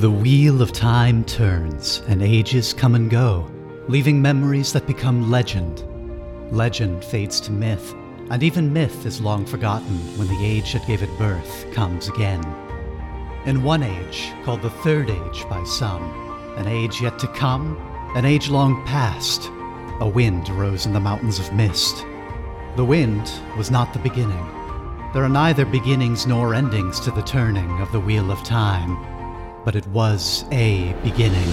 The wheel of time turns, and ages come and go, leaving memories that become legend. Legend fades to myth, and even myth is long forgotten when the age that gave it birth comes again. In one age, called the Third Age by some, an age yet to come, an age long past, a wind rose in the mountains of mist. The wind was not the beginning. There are neither beginnings nor endings to the turning of the wheel of time, but it was a beginning.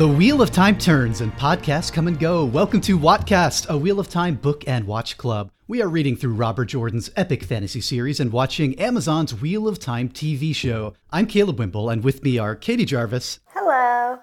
The Wheel of Time turns and podcasts come and go. Welcome to Wattcast, a Wheel of Time book and watch club. We are reading through Robert Jordan's epic fantasy series and watching Amazon's Wheel of Time TV show. I'm Caleb Wimble, and with me are Katie Jarvis.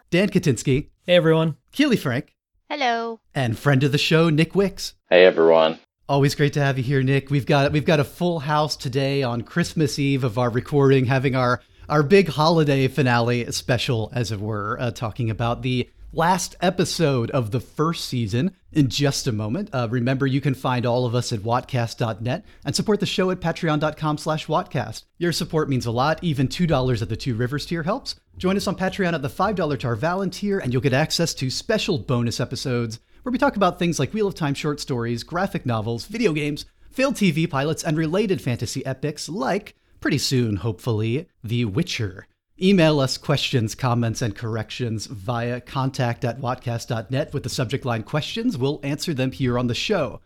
Hello. Dan Katinsky. Hey everyone. Keely Frank. Hello. And friend of the show, Nick Wicks. Hey everyone. Always great to have you here, Nick. We've got we've got a full house today on Christmas Eve of our recording, having our our big holiday finale special, as it were, uh, talking about the last episode of the first season in just a moment. Uh, remember, you can find all of us at wattcast.net and support the show at patreon.com slash wattcast. Your support means a lot. Even $2 at the Two Rivers tier helps. Join us on Patreon at the $5 Tar tier, and you'll get access to special bonus episodes where we talk about things like Wheel of Time short stories, graphic novels, video games, failed TV pilots, and related fantasy epics like pretty soon, hopefully, The Witcher. Email us questions, comments, and corrections via contact at wattcast.net with the subject line questions. We'll answer them here on the show.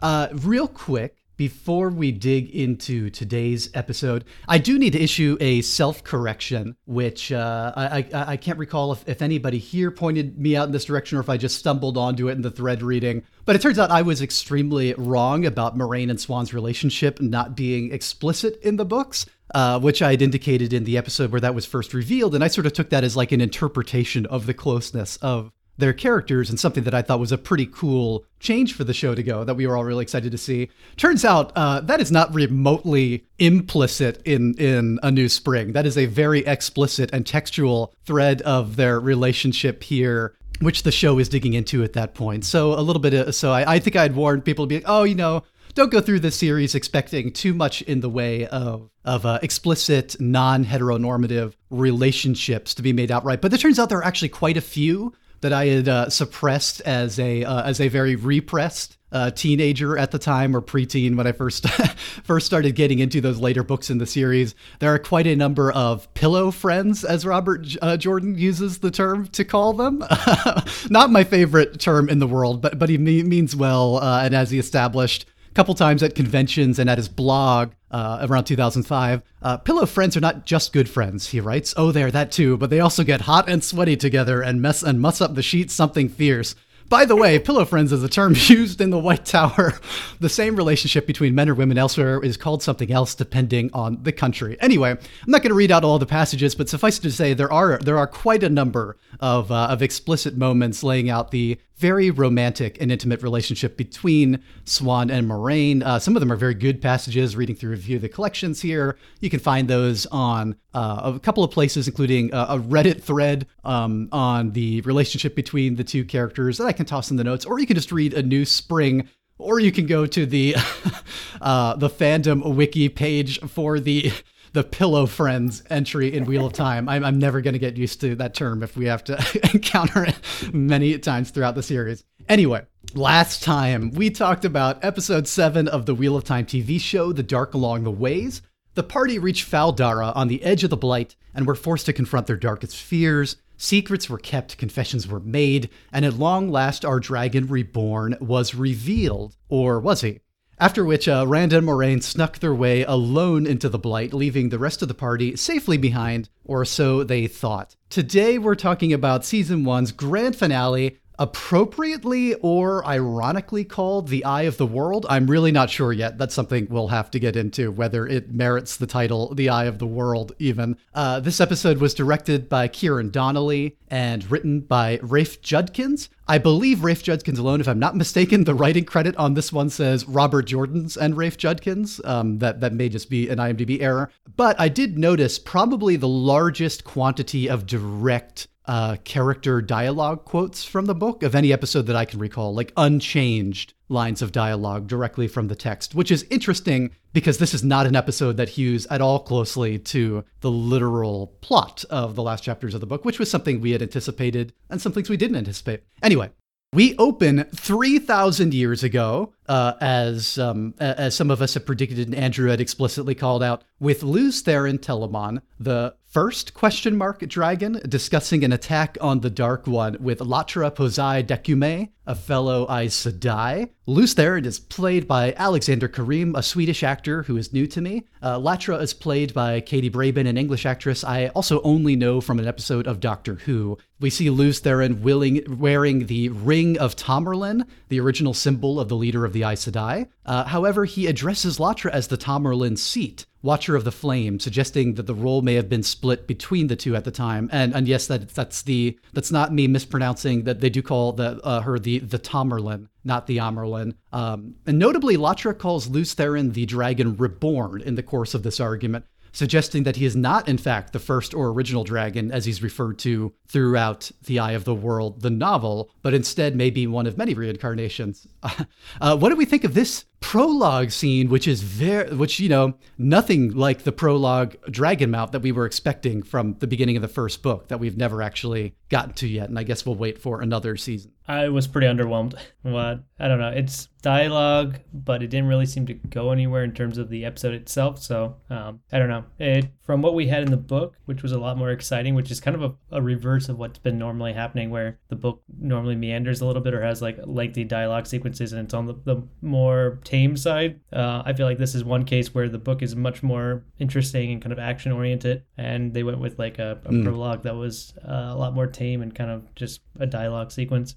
Uh, real quick, before we dig into today's episode, I do need to issue a self correction, which uh, I, I, I, can't recall if, if anybody here pointed me out in this direction or if I just stumbled onto it in the thread reading. But it turns out I was extremely wrong about Moiraine and Siuan's relationship not being explicit in the books. Uh, which I had indicated in the episode where that was first revealed, and I sort of took that as like an interpretation of the closeness of their characters and something that I thought was a pretty cool change for the show to go that we were all really excited to see. Turns out uh, that is not remotely implicit in in A New Spring. That is a very explicit and textual thread of their relationship here. Which the show is digging into at that point. So a little bit of, so I, I think I'd warned people to be like, oh, you know, don't go through this series expecting too much in the way of of uh, explicit non-heteronormative relationships to be made outright. But it turns out there are actually quite a few that I had uh, suppressed as a uh, as a very repressed uh, teenager at the time or preteen when I first first started getting into those later books in the series. There are quite a number of pillow friends, as Robert uh, Jordan uses the term to call them. Not my favorite term in the world, but but he me- means well, uh, and as he established couple times at conventions and at his blog uh, around 2005. Uh, pillow friends are not just good friends, he writes. Oh, they're that too, but they also get hot and sweaty together and mess and muss up the sheets something fierce. By the way, pillow friends is a term used in the White Tower. The same relationship between men or women elsewhere is called something else depending on the country. Anyway, I'm not going to read out all the passages, but suffice it to say there are there are quite a number of uh, of explicit moments laying out the very romantic and intimate relationship between Siuan and Moiraine. Uh, some of them are very good passages. Reading through a few of the collections here, you can find those on uh, a couple of places, including uh, a Reddit thread um, on the relationship between the two characters that I can toss in the notes, or you can just read a new spring. Or you can go to the uh, the fandom wiki page for the the pillow friends entry in Wheel of Time. I'm, I'm never going to get used to that term if we have to encounter it many times throughout the series. Anyway, last time we talked about episode 7 of the Wheel of Time TV show, The Dark Along the Ways. The party reached Fal Dara on the edge of the Blight and were forced to confront their darkest fears. Secrets were kept, confessions were made, and at long last our dragon reborn was revealed. Or was he? After which, uh, Rand and Moiraine snuck their way alone into the Blight, leaving the rest of the party safely behind, or so they thought. Today, we're talking about season one's grand finale, appropriately or ironically called The Eye of the World. I'm really not sure yet. That's something we'll have to get into, whether it merits the title The Eye of the World, even. Uh, this episode was directed by Ciarán Donnelly and written by Rafe Judkins. I believe Rafe Judkins alone, if I'm not mistaken. The writing credit on this one says Robert Jordan's and Rafe Judkins. Um, that, that may just be an IMDb error. But I did notice probably the largest quantity of direct uh, character dialogue quotes from the book of any episode that I can recall, like unchanged lines of dialogue directly from the text, which is interesting because this is not an episode that hews at all closely to the literal plot of the last chapters of the book, which was something we had anticipated and some things we didn't anticipate. Anyway, we open 3,000 years ago, uh, as, um, as some of us have predicted and Andrew had explicitly called out, with Lews Therin Telamon, the first question mark dragon, discussing an attack on the Dark One with Latra Posae Decume, a fellow Aes Sedai. Lews Therin is played by Alexander Karim, a Swedish actor who is new to me. Uh, Latra is played by Katie Brayben, an English actress I also only know from an episode of Doctor Who. We see Lews Therin willing, wearing the Ring of Tamyrlin, the original symbol of the leader of the Aes Sedai. Uh, however, he addresses Latra as the Tamyrlin seat, Watcher of the Flame, suggesting that the role may have been split between the two at the time. And and yes, that that's the that's not me mispronouncing that they do call the uh, her the the Tamyrlin, not the Amyrlin. Um, and notably, Latra calls Lews Therin the Dragon Reborn in the course of this argument, suggesting that he is not, in fact, the first or original dragon, as he's referred to throughout The Eye of the World, the novel, but instead may be one of many reincarnations. Uh, what do we think of this prologue scene, which is very, which, you know, nothing like the prologue dragon mount that we were expecting from the beginning of the first book that we've never actually gotten to yet. And I guess we'll wait for another season. I was pretty underwhelmed. What I don't know. It's dialogue, but it didn't really seem to go anywhere in terms of the episode itself. So um, I don't know. It from what we had in the book, which was a lot more exciting, which is kind of a, a reverse of what's been normally happening, where the book normally meanders a little bit or has like lengthy dialogue sequences, and it's on the, the more tame side. Uh, I feel like this is one case where the book is much more interesting and kind of action oriented, and they went with like a, a mm. prologue that was uh, a lot more tame and kind of just a dialogue sequence.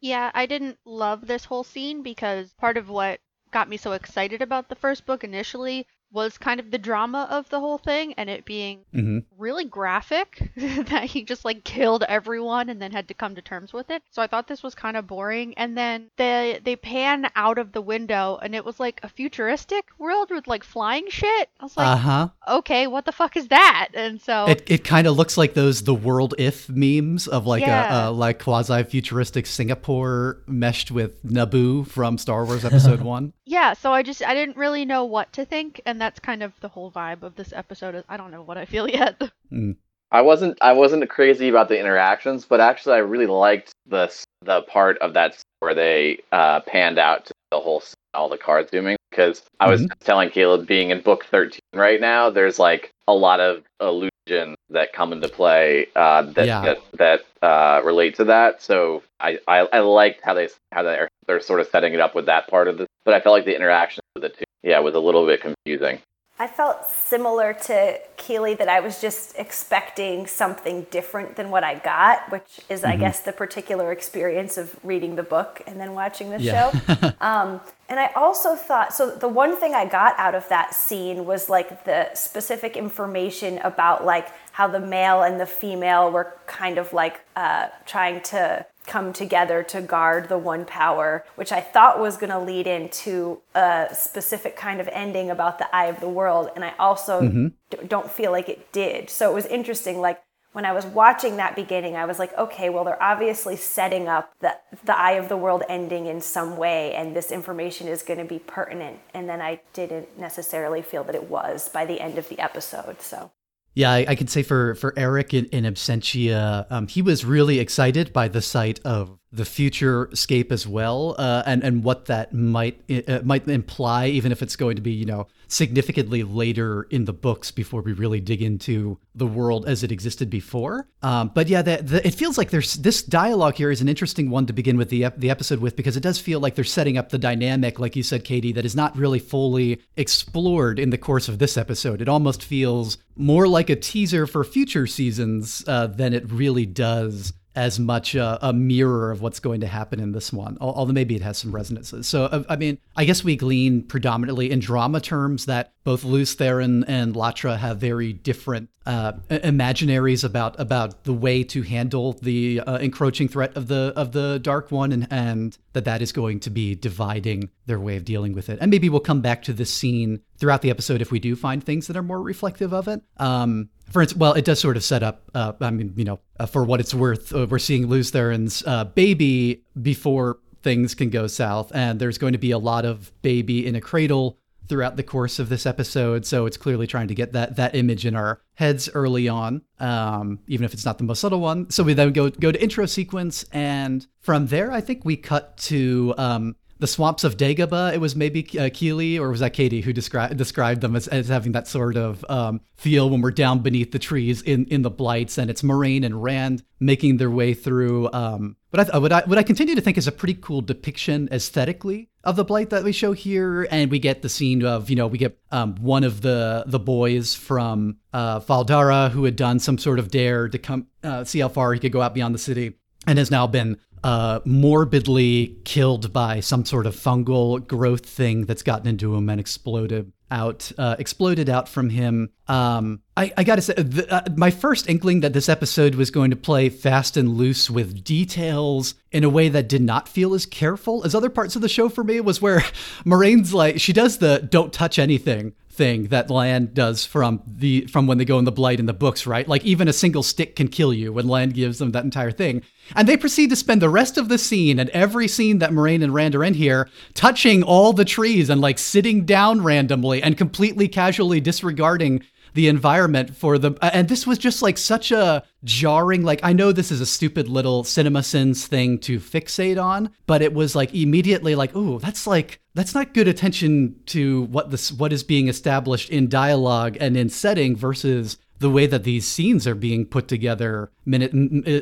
Yeah, I didn't love this whole scene because part of what got me so excited about the first book initially was kind of the drama of the whole thing and it being mm-hmm. really graphic that he just like killed everyone and then had to come to terms with it. So I thought this was kind of boring and then they they pan out of the window and it was like a futuristic world with like flying shit. I was like, "Uh-huh. Okay, what the fuck is that?" And so It it kind of looks like those the world if memes of like yeah. a, a like quasi futuristic Singapore meshed with Naboo from Star Wars episode 1. Yeah, so I just I didn't really know what to think and that's kind of the whole vibe of this episode. is I don't know what I feel yet. Mm. I wasn't I wasn't crazy about the interactions, but actually I really liked the the part of that where they uh, panned out to the whole all the card zooming because I was mm-hmm. telling Caleb being in book 13 right now, there's like a lot of illusion that come into play uh, that yeah. that, that uh, relate to that. So I, I, I liked how they how they're they're sort of setting it up with that part of this, but I felt like the interaction with the two yeah, was a little bit confusing. I felt similar to Keeley that I was just expecting something different than what I got, which is, mm-hmm. I guess, the particular experience of reading the book and then watching the yeah. show. um, and I also thought so. The one thing I got out of that scene was like the specific information about like how the male and the female were kind of like uh, trying to come together to guard the one power, which I thought was going to lead into a specific kind of ending about the eye of the world. And I also mm-hmm. d- don't feel like it did. So it was interesting. Like when I was watching that beginning, I was like, okay, well, they're obviously setting up the, the eye of the world ending in some way, and this information is going to be pertinent. And then I didn't necessarily feel that it was by the end of the episode. So. Yeah, I, I, can say for for Eric in, in Absentia, um, he was really excited by the sight of the future scape as well, uh, and and what that might uh, might imply, even if it's going to be you know significantly later in the books before we really dig into the world as it existed before. Um, but yeah, the, it feels like there's this dialogue here is an interesting one to begin with the the episode with because it does feel like they're setting up the dynamic, like you said, Katie, that is not really fully explored in the course of this episode. It almost feels more like a teaser for future seasons uh, than it really does as much a, a, mirror of what's going to happen in this one, although maybe it has some resonances. So, uh, I mean, I guess we glean predominantly in drama terms that both Lews Therin and Latra have very different uh, imaginaries about about the way to handle the uh, encroaching threat of the of the Dark One, and, and that that is going to be dividing their way of dealing with it. And maybe we'll come back to this scene throughout the episode if we do find things that are more reflective of it. Um, for instance, well, it does sort of set up. Uh, I mean, you know, uh, for what it's worth, uh, we're seeing Lews Therin's uh, baby before things can go south, and there's going to be a lot of baby in a cradle throughout the course of this episode. So it's clearly trying to get that that image in our heads early on, um, even if it's not the most subtle one. So we then go go to intro sequence, and from there, I think we cut to um, the swamps of Dagobah. It was maybe uh, Keeley or was that Katie who described described them as, as having that sort of um, feel when we're down beneath the trees in, in the blights, and it's Moiraine and Rand making their way through. Um, but I, what I what I continue to think is a pretty cool depiction aesthetically of the blight that we show here, and we get the scene of you know we get um, one of the the boys from uh, Fal Dara who had done some sort of dare to come uh, see how far he could go out beyond the city and has now been uh, morbidly killed by some sort of fungal growth thing that's gotten into him and exploded out, uh, exploded out from him. Um, I, I, gotta say, the, uh, my first inkling that this episode was going to play fast and loose with details in a way that did not feel as careful as other parts of the show for me was where Moiraine's like, she does the don't touch anything thing that Lan does from the from when they go in the blight in the books, right? Like even a single stick can kill you when Lan gives them that entire thing. And they proceed to spend the rest of the scene and every scene that Moiraine and Rand are in here touching all the trees and like sitting down randomly and completely casually disregarding the environment for the and this was just like such a jarring like I know this is a stupid little cinema sins thing to fixate on, but it was like immediately like, "Ooh, that's like that's not good attention to what this what is being established in dialogue and in setting versus the way that these scenes are being put together minute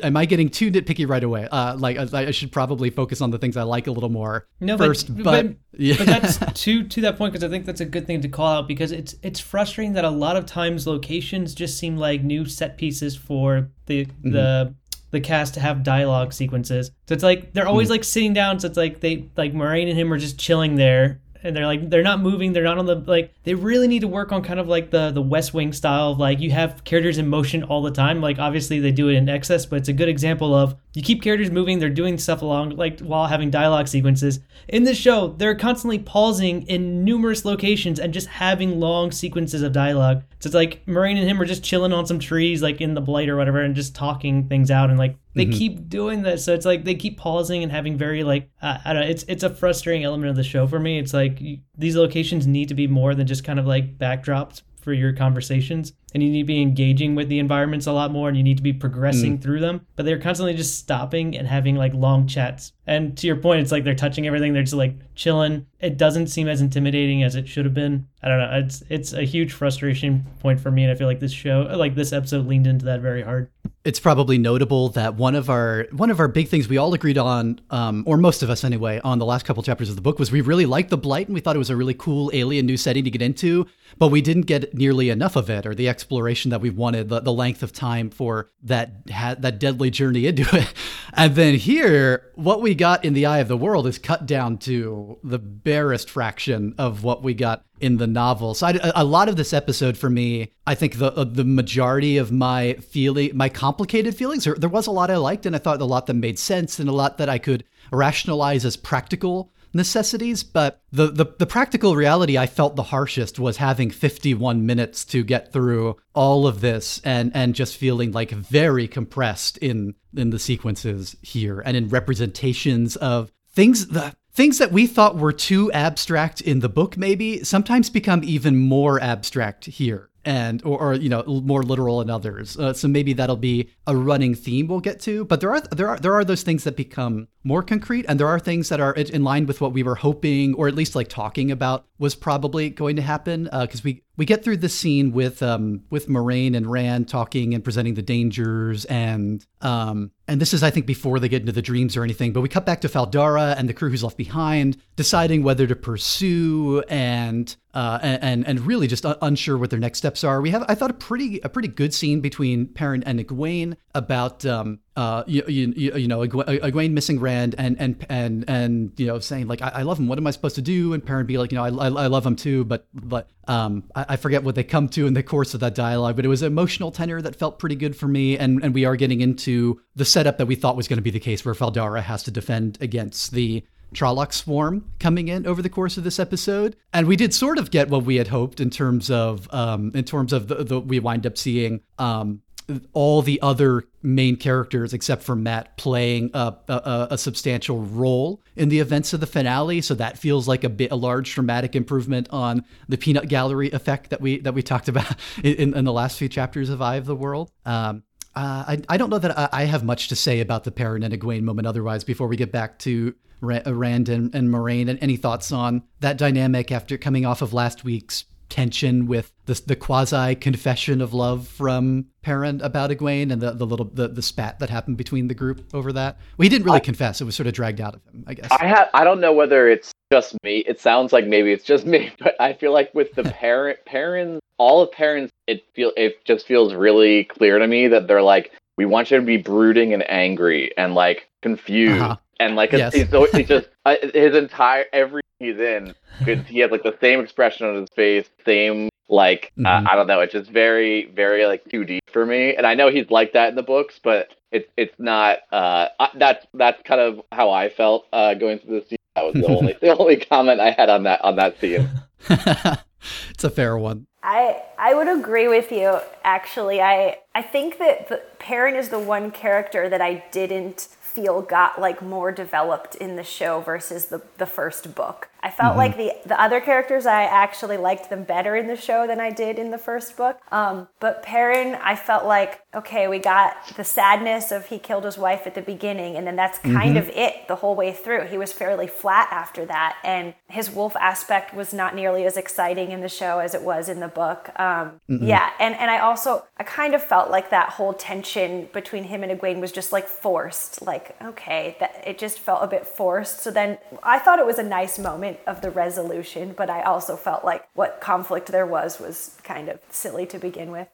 am i getting too nitpicky right away uh, like I, should probably focus on the things i like a little more no, first but, but, but, yeah. but that's to to that point because i think that's a good thing to call out because it's it's frustrating that a lot of times locations just seem like new set pieces for the mm-hmm. the the cast to have dialogue sequences. So it's like they're always mm. like sitting down. So it's like they like Moiraine and him are just chilling there, and they're like they're not moving. They're not on the like. They really need to work on kind of like the the West Wing style of like you have characters in motion all the time. Like obviously they do it in excess, but it's a good example of you keep characters moving, they're doing stuff along like while having dialogue sequences. In this show, they're constantly pausing in numerous locations and just having long sequences of dialogue. So it's like Moiraine and him are just chilling on some trees like in the blight or whatever and just talking things out and like they mm-hmm. keep doing this. So it's like they keep pausing and having very like uh, I don't know, it's it's a frustrating element of the show for me. It's like you, these locations need to be more than just kind of like backdrops for your conversations and you need to be engaging with the environments a lot more and you need to be progressing mm. through them but they're constantly just stopping and having like long chats and to your point it's like they're touching everything they're just like chilling it doesn't seem as intimidating as it should have been i don't know it's it's a huge frustration point for me and i feel like this show like this episode leaned into that very hard it's probably notable that one of our one of our big things we all agreed on, um, or most of us anyway, on the last couple chapters of the book was we really liked the blight and we thought it was a really cool alien new setting to get into, but we didn't get nearly enough of it or the exploration that we wanted, the, the length of time for that that deadly journey into it. And then here, what we got in the Eye of the World is cut down to the barest fraction of what we got in the novel. So I, a lot of this episode for me, I think the uh, the majority of my feeling, my complicated feelings, there, there was a lot I liked, and I thought a lot that made sense, and a lot that I could rationalize as practical necessities, but the, the, the practical reality I felt the harshest was having 51 minutes to get through all of this and and just feeling like very compressed in in the sequences here and in representations of things the things that we thought were too abstract in the book maybe sometimes become even more abstract here and or, or, you know more literal in others. Uh, so maybe that'll be a running theme we'll get to. But there are there are there are those things that become more concrete, and there are things that are in line with what we were hoping, or at least like talking about, was probably going to happen. Because uh, we we get through the scene with um with Moiraine and Rand talking and presenting the dangers, and um and this is I think before they get into the dreams or anything. But we cut back to Fal Dara and the crew who's left behind, deciding whether to pursue and uh, and and really just unsure what their next steps are. We have, I thought, a pretty a pretty good scene between Perrin and Egwene about um, uh, you, you, you know, Egwene missing Rand and and and and you know saying like I, I, love him. What am I supposed to do? And Perrin be like, you know, I, I, I love him too, but but um, I, I, forget what they come to in the course of that dialogue. But it was emotional tenor that felt pretty good for me. And and we are getting into the setup that we thought was going to be the case, where Fal Dara has to defend against the Trolloc swarm coming in over the course of this episode, and we did sort of get what we had hoped in terms of um, in terms of the, the we wind up seeing um, all the other main characters except for Mat, playing a, a, a, substantial role in the events of the finale. So that feels like a bit a large dramatic improvement on the peanut gallery effect that we that we talked about in, in the last few chapters of Eye of the World. Um, uh, I, I don't know that I, I, have much to say about the Perrin and Egwene moment otherwise before we get back to Rand and, and Moiraine. And any thoughts on that dynamic after coming off of last week's tension with the, the quasi confession of love from Perrin about Egwene and the, the little the, the spat that happened between the group over that. Well, he didn't really I, confess; it was sort of dragged out of him, I guess. I have I don't know whether it's just me. It sounds like maybe it's just me, but I feel like with the parent Perrin, all of Perrin's, it feel it just feels really clear to me that they're like, we want you to be brooding and angry and like confused. Uh-huh. And like yes. he's, he's just uh, his entire every he's in, because he has like the same expression on his face, same like uh, mm-hmm. uh, I don't know. It's just very, very like too deep for me. And I know he's like that in the books, but it's it's not. Uh, that's that's kind of how I felt uh, going through the scene. That was the only the only comment I had on that on that scene. it's a fair one. I I would agree with you. Actually, I I think that the Perrin is the one character that I didn't feel got like more developed in the show versus the, the first book. I felt mm-hmm. like the the other characters I actually liked them better in the show than I did in the first book. Um, but Perrin, I felt like okay, we got the sadness of he killed his wife at the beginning, and then that's kind mm-hmm. of it the whole way through. He was fairly flat after that, and his wolf aspect was not nearly as exciting in the show as it was in the book. Um, mm-hmm. Yeah, and and I also I kind of felt like that whole tension between him and Egwene was just like forced. Like okay, that it just felt a bit forced. So then I thought it was a nice moment point of the resolution, but I also felt like what conflict there was was kind of silly to begin with.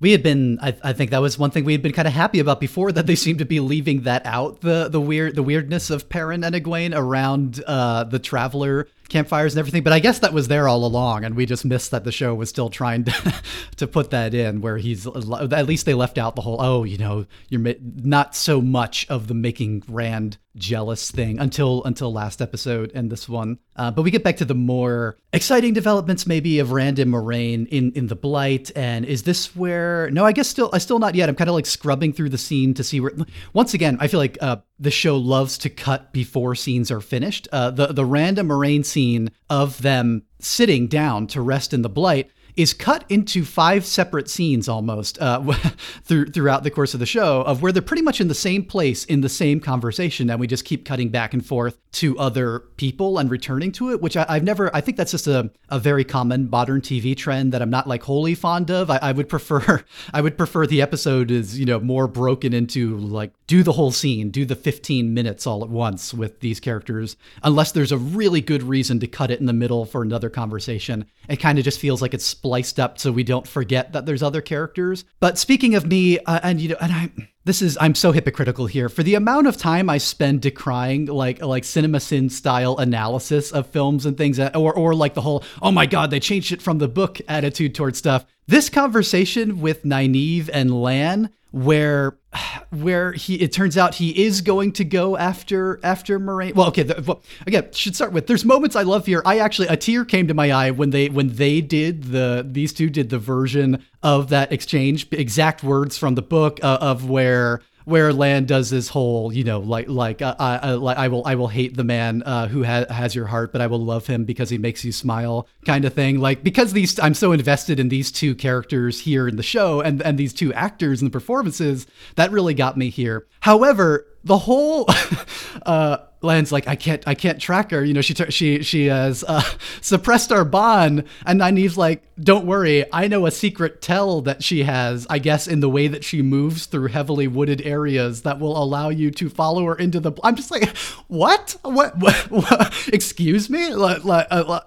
We had been I, I, think that was one thing we had been kind of happy about before that they seemed to be leaving that out the the weird the weirdness of Perrin and Egwene around uh, the traveler campfires and everything but I guess that was there all along and we just missed that the show was still trying to to put that in where he's at least they left out the whole oh you know you're not so much of the making Rand jealous thing until until last episode and this one. Uh, but we get back to the more exciting developments maybe of Rand and Moiraine in in the Blight. And is this where? No, I guess still I still not yet. I'm kind of like scrubbing through the scene to see where. Once again, I feel like uh, the show loves to cut before scenes are finished. Uh, the the Rand and Moiraine scene of them sitting down to rest in the Blight is cut into five separate scenes almost uh, through, throughout the course of the show of where they're pretty much in the same place in the same conversation and we just keep cutting back and forth to other people and returning to it which I, have never i think that's just a, a very common modern tv trend that i'm not like wholly fond of. I, I would prefer i would prefer the episode is you know more broken into like do the whole scene do the 15 minutes all at once with these characters unless there's a really good reason to cut it in the middle for another conversation. It kind of just feels like it's spliced up so we don't forget that there's other characters. But speaking of me, uh, and you know, and I this is I'm so hypocritical here for the amount of time I spend decrying like like cinema sin style analysis of films and things, or or like the whole oh my god they changed it from the book attitude towards stuff. This conversation with Nynaeve and Lan where where he it turns out he is going to go after after Moiraine. Well, okay, the, well, again, should start with there's moments I love here. I actually a tear came to my eye when they when they did the these two did the version of that exchange, exact words from the book uh, of where where Lan does this whole, you know, like like uh, I, uh, like I will I will hate the man uh, who ha- has your heart, but I will love him because he makes you smile, kind of thing. Like because these I'm so invested in these two characters here in the show and and these two actors and the performances that really got me here. However, the whole uh, Lan's like, I can't, I can't track her. You know, she she she has uh, suppressed our bond, and Nynaeve's like, don't worry, I know a secret tell that she has. I guess in the way that she moves through heavily wooded areas that will allow you to follow her into the. I'm just like, what? What? what, what? Excuse me? Like, like, uh,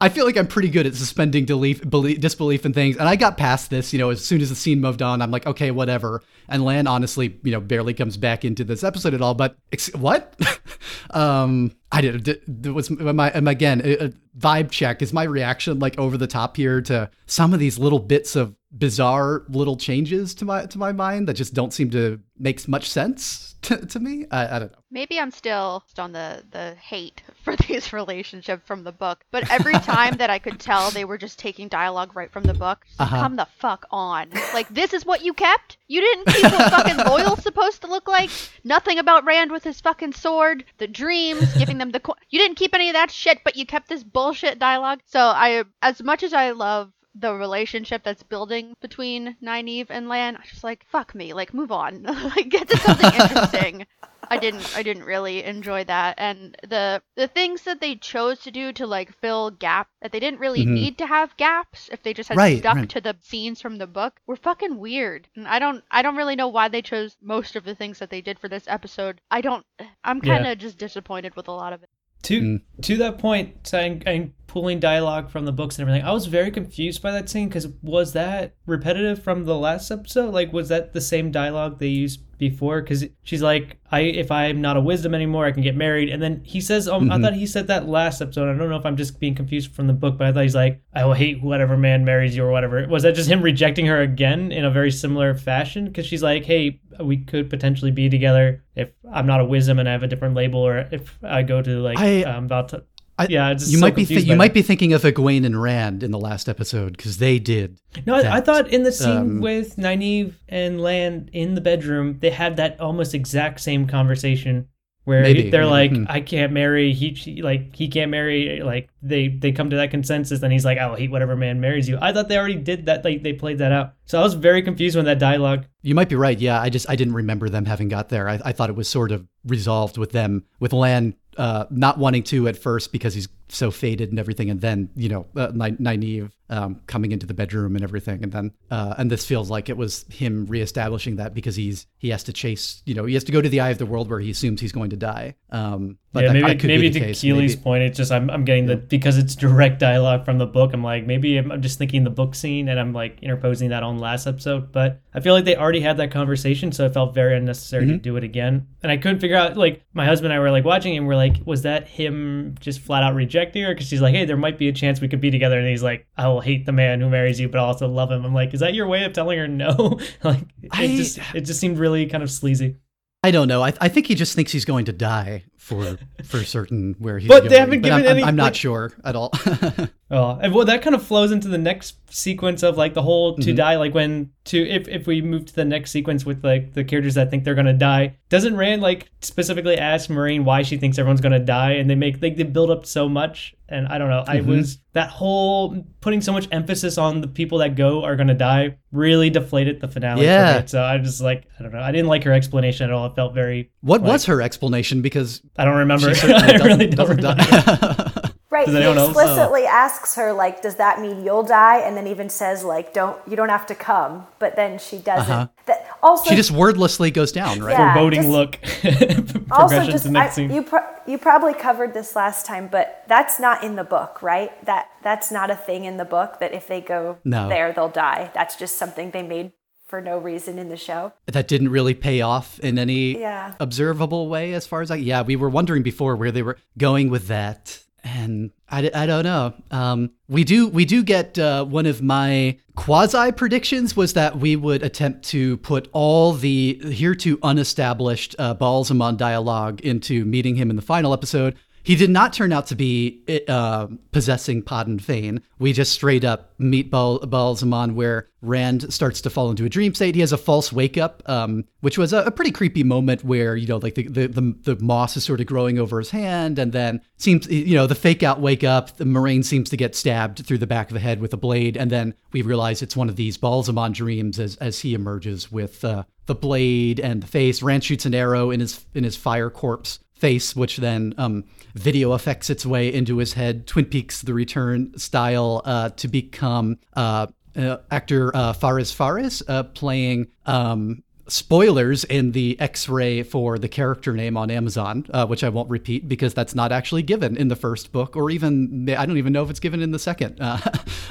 I feel like I'm pretty good at suspending belief, belief, disbelief in things, and I got past this. You know, as soon as the scene moved on, I'm like, okay, whatever. And Lan honestly, you know, barely comes back into this episode at all. But ex- what? um, I did. was my again a, vibe check? Is my reaction like over the top here to some of these little bits of bizarre little changes to my to my mind that just don't seem to make much sense to, to me. I, I don't know. Maybe I'm still on the the hate for these relationships from the book, but every time that I could tell they were just taking dialogue right from the book, uh-huh. come the fuck on. Like this is what you kept? You didn't keep what fucking loyal supposed to look like? Nothing about Rand with his fucking sword, the dreams, giving them the co- You didn't keep any of that shit, but you kept this bullshit dialogue. So I as much as I love the relationship that's building between Nynaeve and Lan, I just like fuck me, like move on, like get to something interesting. I didn't I didn't really enjoy that, and the the things that they chose to do to like fill gap that they didn't really mm-hmm. need to have gaps if they just had right, stuck right. to the scenes from the book were fucking weird. And I don't I don't really know why they chose most of the things that they did for this episode. I don't I'm kind of yeah. just disappointed with a lot of it. To mm. to that point, saying and pulling dialogue from the books and everything, I was very confused by that scene because was that repetitive from the last episode? Like, was that the same dialogue they used before? Because she's like i if i'm not a wisdom anymore i can get married. And then he says "Oh, mm-hmm. i thought he said that last episode. I don't know if i'm just being confused from the book but i thought he's like i will hate whatever man marries you or whatever. Was that just him rejecting her again in a very similar fashion? Because she's like hey we could potentially be together if i'm not a wisdom and i have a different label or if i go to like I, i'm about to I, yeah, you so might be th- you might be thinking of Egwene and Rand in the last episode because they did. No, I, I thought in the scene um, with Nynaeve and Lan in the bedroom, they had that almost exact same conversation where maybe, they're like, hmm. "I can't marry." He like he can't marry. Like they they come to that consensus, and he's like, "I will hate whatever man marries you." I thought they already did that. Like they played that out. So I was very confused when that dialogue. You might be right. Yeah, I just I didn't remember them having got there. I, I thought it was sort of resolved with them with Lan uh, not wanting to at first because he's so faded and everything, and then you know uh, Nynaeve um, coming into the bedroom and everything, and then uh, and this feels like it was him reestablishing that because he's he has to chase, you know, he has to go to the eye of the world where he assumes he's going to die. Um, but yeah, maybe maybe to case. Keeley's maybe. point, it's just I'm I'm getting yeah. the because it's direct dialogue from the book. I'm like maybe I'm, I'm just thinking the book scene and I'm like interposing that on last episode, but I feel like they already had that conversation, so it felt very unnecessary mm-hmm. to do it again. And I couldn't figure out like my husband and I were like watching and we're like, was that him just flat out rejecting her? Because she's like, hey, there might be a chance we could be together, and he's like, I will hate the man who marries you, but I'll also love him. I'm like, is that your way of telling her no? like it I, just it just seemed really kind of sleazy. I don't know. I, I think he just thinks he's going to die for for certain where he's. But going. they haven't given I'm, any. I'm, I'm not like, sure at all. oh, and well, that kind of flows into the next sequence of like the whole to mm-hmm. die. Like when to if if we move to the next sequence with like the characters that think they're gonna die, doesn't Rand like specifically ask Moiraine why she thinks everyone's gonna die, and they make like they build up so much, and I don't know. Mm-hmm. I was that whole putting so much emphasis on the people that go are gonna die really deflated the finale. Yeah. So I just like I don't know. I didn't like her explanation at all. It felt very. What like, was her explanation? Because I don't remember. I really don't remember. right. He explicitly else? asks her like, "Does that mean you'll die?" And then even says like, "Don't you don't have to come." But then she doesn't. Uh-huh. That, also, she just wordlessly goes down. Right. Yeah, Foreboding just, look. also, just I, you pro- you probably covered this last time, but that's not in the book, right? That that's not a thing in the book. That if they go no. there, they'll die. That's just something they made for no reason in the show. That didn't really pay off in any yeah. observable way, as far as I. Yeah, we were wondering before where they were going with that, and I, I don't know. Um, we do we do get uh, one of my quasi predictions was that we would attempt to put all the hereto unestablished uh, Ba'alzamon dialogue into meeting him in the final episode. He did not turn out to be uh, possessing and Fain. We just straight up meet Bal- Ba'alzamon where Rand starts to fall into a dream state. He has a false wake up, um, which was a, a, pretty creepy moment where, you know, like the, the, the, the, moss is sort of growing over his hand and then seems, you know, the fake out wake up, the Moiraine seems to get stabbed through the back of the head with a blade. And then we realize it's one of these Ba'alzamon dreams as, as he emerges with uh, the blade and the face. Rand shoots an arrow in his, in his fire corpse face, which then um, video affects its way into his head. Twin Peaks: The Return style uh, to become uh, uh, actor uh, Faris Fares uh, playing um, spoilers in the X-ray for the character name on Amazon, uh, which I won't repeat because that's not actually given in the first book, or even I don't even know if it's given in the second. Uh,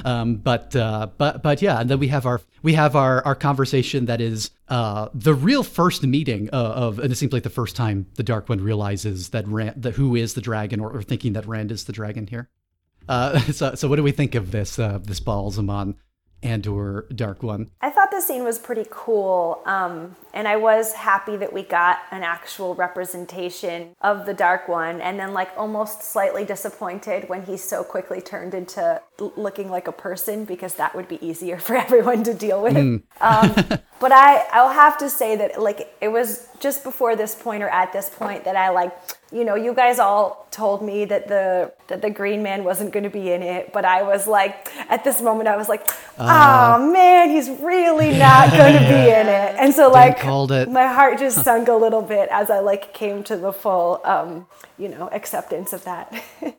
um, but uh, but but yeah, and then we have our we have our our conversation that is uh, the real first meeting uh, of, and it seems like the first time the Dark One realizes that Rand, that who is the dragon, or, or thinking that Rand is the dragon here. Uh, so, so what do we think of this uh, this Ba'alzamon Andor Dark One? I thought the scene was pretty cool, um, and I was happy that we got an actual representation of the Dark One, and then like almost slightly disappointed when he so quickly turned into looking like a person because that would be easier for everyone to deal with. Mm. Um, but I, I'll have to say that like it was just before this point or at this point that I like you know, you guys all told me that the that the Green Man wasn't going to be in it, but I was like, at this moment, I was like, uh, oh man, he's really not going to be in it, and so like, called it. my heart just sunk a little bit as I like came to the full, um, you know, acceptance of that.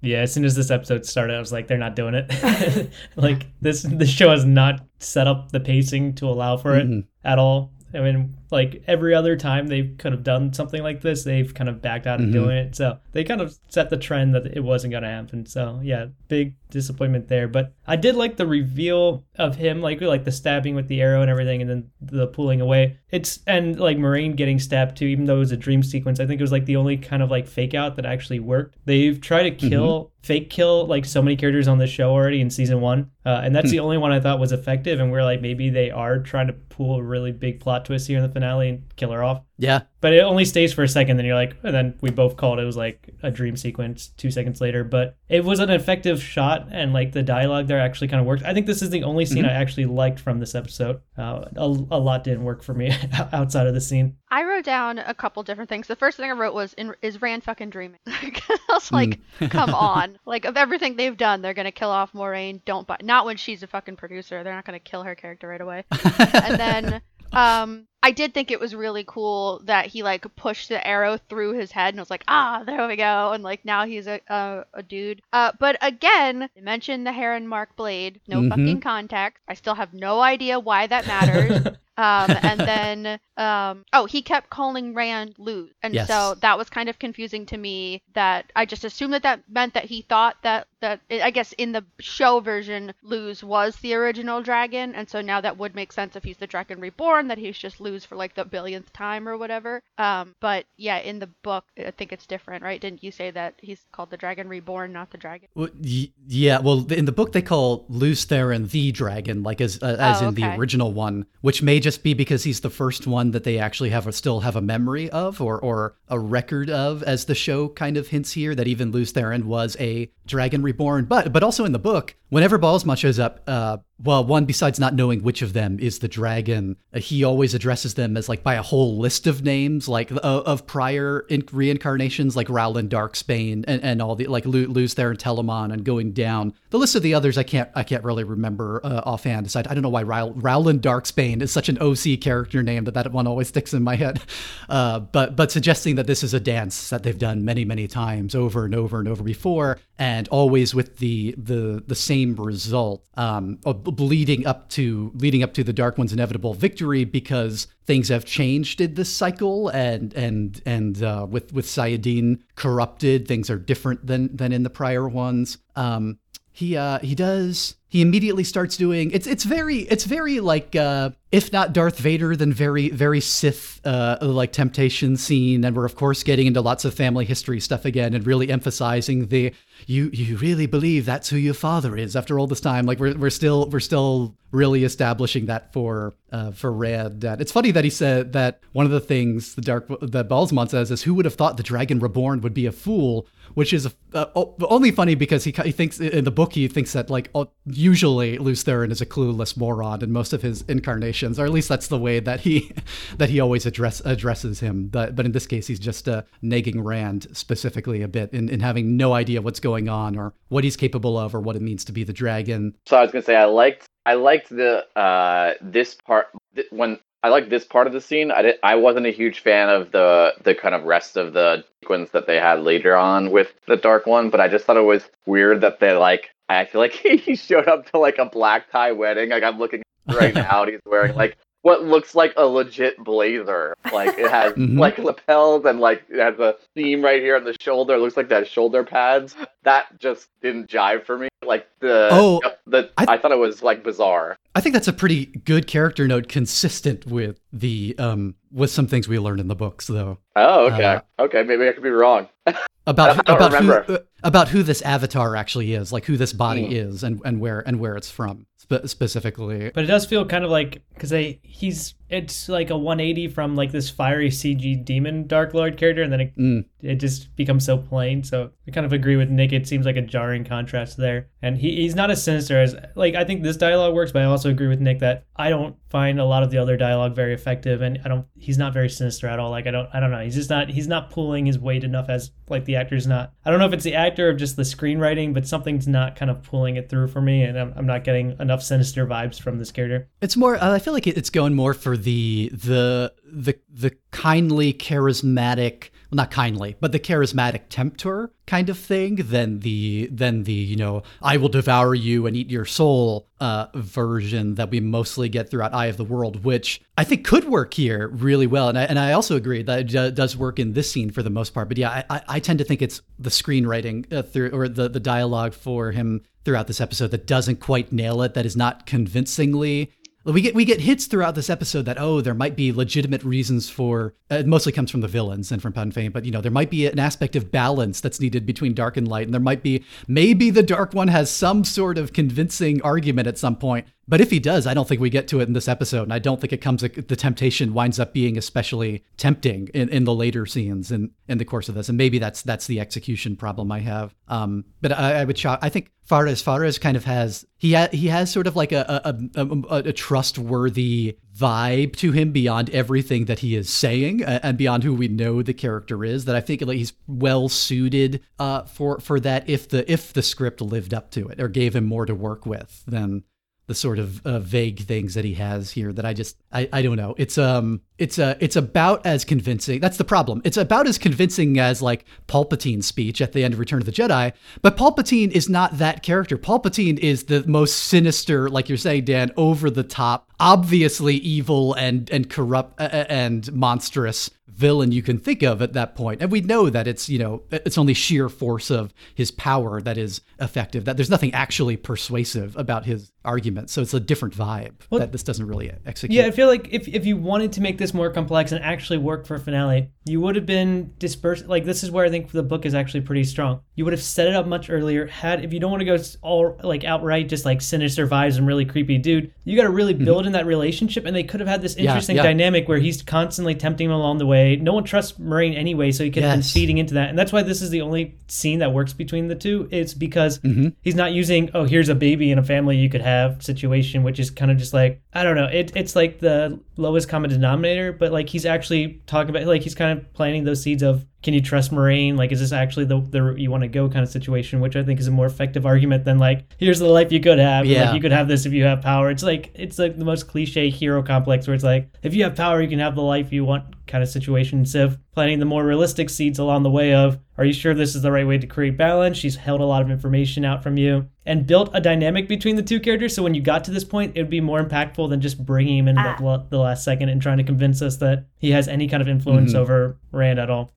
yeah, as soon as this episode started, I was like, they're not doing it. like this, this show has not set up the pacing to allow for it mm-hmm. at all. I mean, like every other time they could have done something like this, they've kind of backed out of mm-hmm. doing it. So they kind of set the trend that it wasn't going to happen. So yeah, big disappointment there. But I did like the reveal of him, like like the stabbing with the arrow and everything, and then the pulling away. It's and like Moiraine getting stabbed too, even though it was a dream sequence. I think it was like the only kind of like fake out that actually worked. They've tried to mm-hmm. kill. Mm-hmm. Fake kill like so many characters on this show already in season one, uh, and that's hmm. the only one I thought was effective. And we're like, maybe they are trying to pull a really big plot twist here in the finale and kill her off. Yeah. But it only stays for a second, then you're like, and then we both called it was like a dream sequence two seconds later. But it was an effective shot, and like the dialogue there actually kind of worked. I think this is the only scene mm-hmm. I actually liked from this episode. Uh, a, a, lot didn't work for me outside of the scene. I wrote down a couple different things. The first thing I wrote was, in, "Is Rand fucking dreaming?" I was like, mm. "Come on!" Like of everything they've done, they're gonna kill off Moiraine. Don't buy. Not when she's a fucking producer. They're not gonna kill her character right away. and then um, I did think it was really cool that he like pushed the arrow through his head and was like, ah, there we go, and like now he's a a, a dude. Uh, but again, I mentioned the Heron Mark blade, no mm-hmm. fucking contact. I still have no idea why that matters. Um, and then, um, oh, he kept calling Rand Lews. And yes. so that was kind of confusing to me that I just assumed that that meant that he thought that, that I guess in the show version, Lews was the original dragon. And so now that would make sense if he's the dragon reborn, that he's just Lews for like the billionth time or whatever. Um, but yeah, in the book, I think it's different, right? Didn't you say that he's called the dragon reborn, not the dragon? Well, y- yeah. Well, in the book, they call Lews Therin the dragon, like as, uh, as oh, in the original one, which may just be because he's the first one that they actually have a, still have a memory of or or a record of, as the show kind of hints here that even Lews Therin was a dragon reborn. But but also in the book, whenever Ba'alzamon shows up, uh, well, one besides not knowing which of them is the dragon, uh, he always addresses them as like by a whole list of names, like uh, of prior in- reincarnations, like Rowland Darksbane and, and all the like Lews Therin Telamon and going down the list of the others. I can't I can't really remember uh, offhand. I, I don't know why Row- Rowland Darksbane is such an OC character name that that one always sticks in my head. Uh, but but suggesting that this is a dance that they've done many many times over and over and over before, and always with the the the same result. Um, leading up to leading up to the Dark One's inevitable victory because things have changed in this cycle and and and uh, with with saidin corrupted things are different than than in the prior ones. Um, he uh, he does he immediately starts doing it's it's very it's very like uh, if not Darth Vader then very very Sith uh, like temptation scene and we're of course getting into lots of family history stuff again and really emphasizing the you you really believe that's who your father is after all this time like we're we're still we're still really establishing that for uh, for Rand. it's funny that he said that one of the things the dark that Ba'alzamon says is who would have thought the dragon reborn would be a fool which is uh, only funny because he, he thinks in the book he thinks that like usually Lews Therin is a clueless moron in most of his incarnations, or at least that's the way that he that he always address addresses him. But but in this case, he's just uh, nagging Rand specifically a bit in, in having no idea what's going on or what he's capable of or what it means to be the dragon. So I was gonna say I liked I liked the uh, this part when I like this part of the scene. I did, I wasn't a huge fan of the the kind of rest of the sequence that they had later on with the Dark One, but I just thought it was weird that they like. I feel like he showed up to like a black tie wedding. Like I'm looking right now, and he's wearing like what looks like a legit blazer. Like it has mm-hmm. like lapels and like it has a seam right here on the shoulder. It looks like that shoulder pads. That just didn't jive for me. Like the oh, the I, th- I thought it was like bizarre. I think that's a pretty good character note, consistent with the um with some things we learned in the books, though. Oh, okay, uh, okay, maybe I could be wrong. about about who, uh, about who this avatar actually is, like who this body mm. is, and and where and where it's from spe- specifically. But it does feel kind of like because they he's it's like a 180 from like this fiery CG demon Dark Lord character, and then it, mm. it just becomes so plain. So I kind of agree with Nick. It seems like a jarring contrast there, and he, he's not as sinister as like I think this dialogue works, but I also agree with Nick that I don't find a lot of the other dialogue very effective, and I don't he's not very sinister at all. Like I don't I don't know. He's just not he's not pulling his weight enough as like the actor's not. I don't know if it's the actor or just the screenwriting, but something's not kind of pulling it through for me, and I'm, I'm not getting enough sinister vibes from this character. It's more. Uh, I feel like it's going more for the the the the kindly charismatic well, not kindly, but the charismatic tempter kind of thing than the than the you know I will devour you and eat your soul uh, version that we mostly get throughout Eye of the World, which I think could work here really well. And I, and I also agree that it does work in this scene for the most part. But yeah, I, I tend to think it's the screenwriting uh, through or the the dialogue for him throughout this episode that doesn't quite nail it, that is not convincingly we get we get hits throughout this episode that oh there might be legitimate reasons for uh, it mostly comes from the villains and from Padan Fain but you know there might be an aspect of balance that's needed between dark and light and there might be maybe the dark one has some sort of convincing argument at some point but if he does, I don't think we get to it in this episode, and I don't think it comes. The temptation winds up being especially tempting in, in the later scenes in, in the course of this, and maybe that's that's the execution problem I have. Um, but I, I would shock. I think Fares Fares kind of has he ha, he has sort of like a a, a, a trustworthy vibe to him beyond everything that he is saying and beyond who we know the character is. That I think like he's well suited uh, for for that if the if the script lived up to it or gave him more to work with than the sort of uh, vague things that he has here that I just I, I don't know. It's um it's a uh, it's about as convincing. That's the problem. It's about as convincing as like Palpatine's speech at the end of Return of the Jedi. But Palpatine is not that character. Palpatine is the most sinister, like you're saying, Dan, over the top, obviously evil and and corrupt uh, and monstrous villain you can think of at that point. And we know that it's, you know, it's only sheer force of his power that is effective, that there's nothing actually persuasive about his argument. So it's a different vibe well, that this doesn't really execute. Yeah, I feel like if, if you wanted to make this more complex and actually work for finale, you would have been dispersed. Like, this is where I think the book is actually pretty strong. You would have set it up much earlier. Had, if you don't want to go all like outright, just like sinister vibes and really creepy dude, you got to really mm-hmm. build mm-hmm. in that relationship. And they could have had this interesting yeah, yeah. dynamic where he's constantly tempting him along the way. No one trusts Moiraine anyway, so he could yes. have been feeding into that. And that's why this is the only scene that works between the two. It's because mm-hmm. he's not using, oh, here's a baby in a family you could have situation, which is kind of just like, I don't know. It, it's like the lowest common denominator, but like he's actually talking about, like he's kind of planting those seeds of, can you trust Moiraine? Like, is this actually the, the you want to go kind of situation, which I think is a more effective argument than like, here's the life you could have. Yeah. Like, you could have this if you have power. It's like, it's like the most cliche hero complex where it's like, if you have power, you can have the life you want kind of situation. Instead of planting the more realistic seeds along the way of, are you sure this is the right way to create balance? She's held a lot of information out from you and built a dynamic between the two characters. So when you got to this point, it would be more impactful than just bringing him in ah. the last second and trying to convince us that he has any kind of influence mm-hmm. over Rand at all.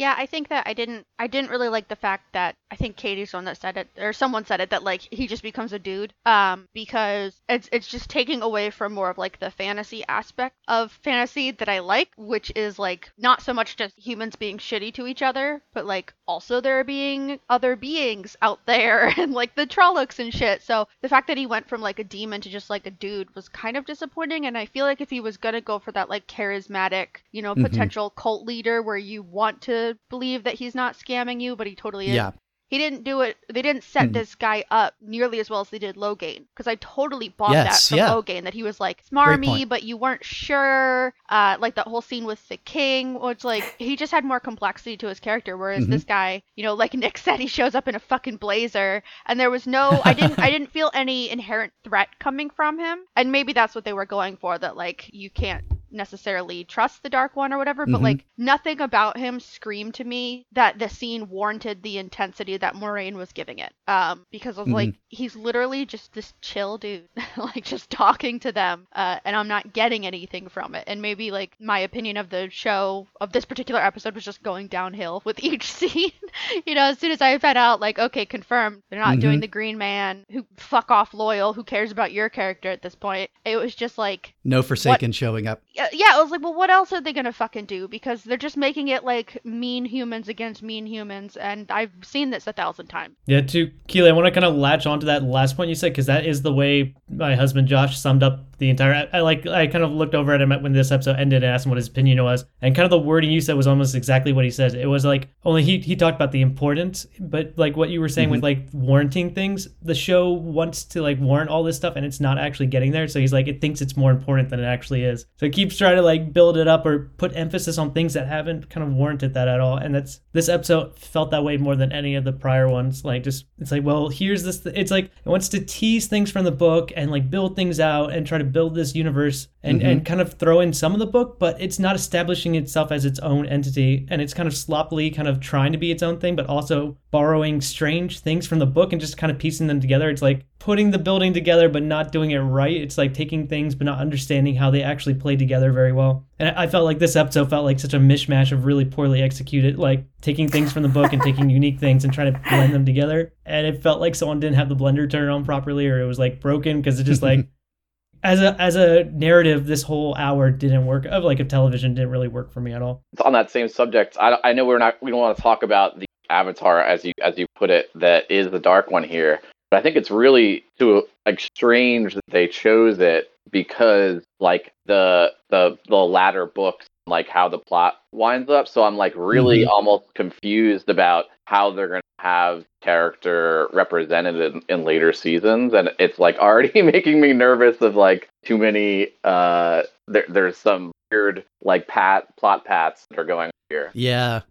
Yeah, I think that I didn't I didn't really like the fact that I think Katie's the one that said it or someone said it that like he just becomes a dude um because it's it's just taking away from more of like the fantasy aspect of fantasy that I like, which is like not so much just humans being shitty to each other, but like also there being other beings out there and like the Trollocs and shit. So the fact that he went from like a demon to just like a dude was kind of disappointing and I feel like if he was going to go for that like charismatic, you know, mm-hmm. potential cult leader where you want to believe that he's not scamming you, but he totally is. Yeah. He didn't do it. They didn't set mm. this guy up nearly as well as they did Logain, because I totally bought yes, that from yeah. That he was like smarmy, but you weren't sure. Uh, like that whole scene with the king, which like he just had more complexity to his character, whereas mm-hmm. this guy, you know, like Nick said, he shows up in a fucking blazer, and there was no, I didn't, I didn't feel any inherent threat coming from him, and maybe that's what they were going for, that like you can't necessarily trust the Dark One or whatever, but mm-hmm. like nothing about him screamed to me that the scene warranted the intensity that Moiraine was giving it. Um, because I was mm-hmm. like, he's literally just this chill dude, like just talking to them, uh, and I'm not getting anything from it. And maybe like my opinion of the show of this particular episode was just going downhill with each scene. you know, as soon as I found out, like, okay, confirmed, they're not mm-hmm. doing the Green Man, who fuck off Loial, who cares about your character at this point. It was just like no Forsaken what, showing up. Uh, yeah, I was like, well, what else are they gonna fucking do? Because they're just making it like mean humans against mean humans, and I've seen this a thousand times. Yeah, to Keely, I want to kind of latch onto that last point you said because that is the way my husband Josh summed up the entire. I, I, like I kind of looked over at him when this episode ended and asked him what his opinion was, and kind of the wording you said was almost exactly what he said. It was like only he he talked about the importance, but like what you were saying mm-hmm. with like warranting things, the show wants to like warrant all this stuff, and it's not actually getting there. So he's like, it thinks it's more important than it actually is. So it keeps trying to like build it up or put emphasis on things that haven't kind of warranted that at all. And that's this episode felt that way more than any of the prior ones. Like just it's like, well, here's this. Th- it's like it wants to tease things from the book and like build things out and try to build this universe and, mm-hmm. and kind of throw in some of the book, but it's not establishing itself as its own entity. And it's kind of sloppily kind of trying to be its own thing, but also borrowing strange things from the book and just kind of piecing them together. It's like putting the building together, but not doing it right. It's like taking things, but not understanding how they actually play together very well. And I felt like this episode felt like such a mishmash of really poorly executed, like taking things from the book and taking unique things and trying to blend them together. And it felt like someone didn't have the blender turned on properly or it was like broken because it just like as a as a narrative, this whole hour didn't work. Of like a television didn't really work for me at all. On that same subject, I, I know we're not we don't want to talk about the avatar as you as you put it that is the dark one here, but I think it's really too like strange that they chose it because like the the the latter books like how the plot winds up. So I'm like really mm-hmm. almost confused about how they're going to have character represented in, in, later seasons and it's like already making me nervous of like too many uh there, there's some weird like pat plot paths that are going here. Yeah.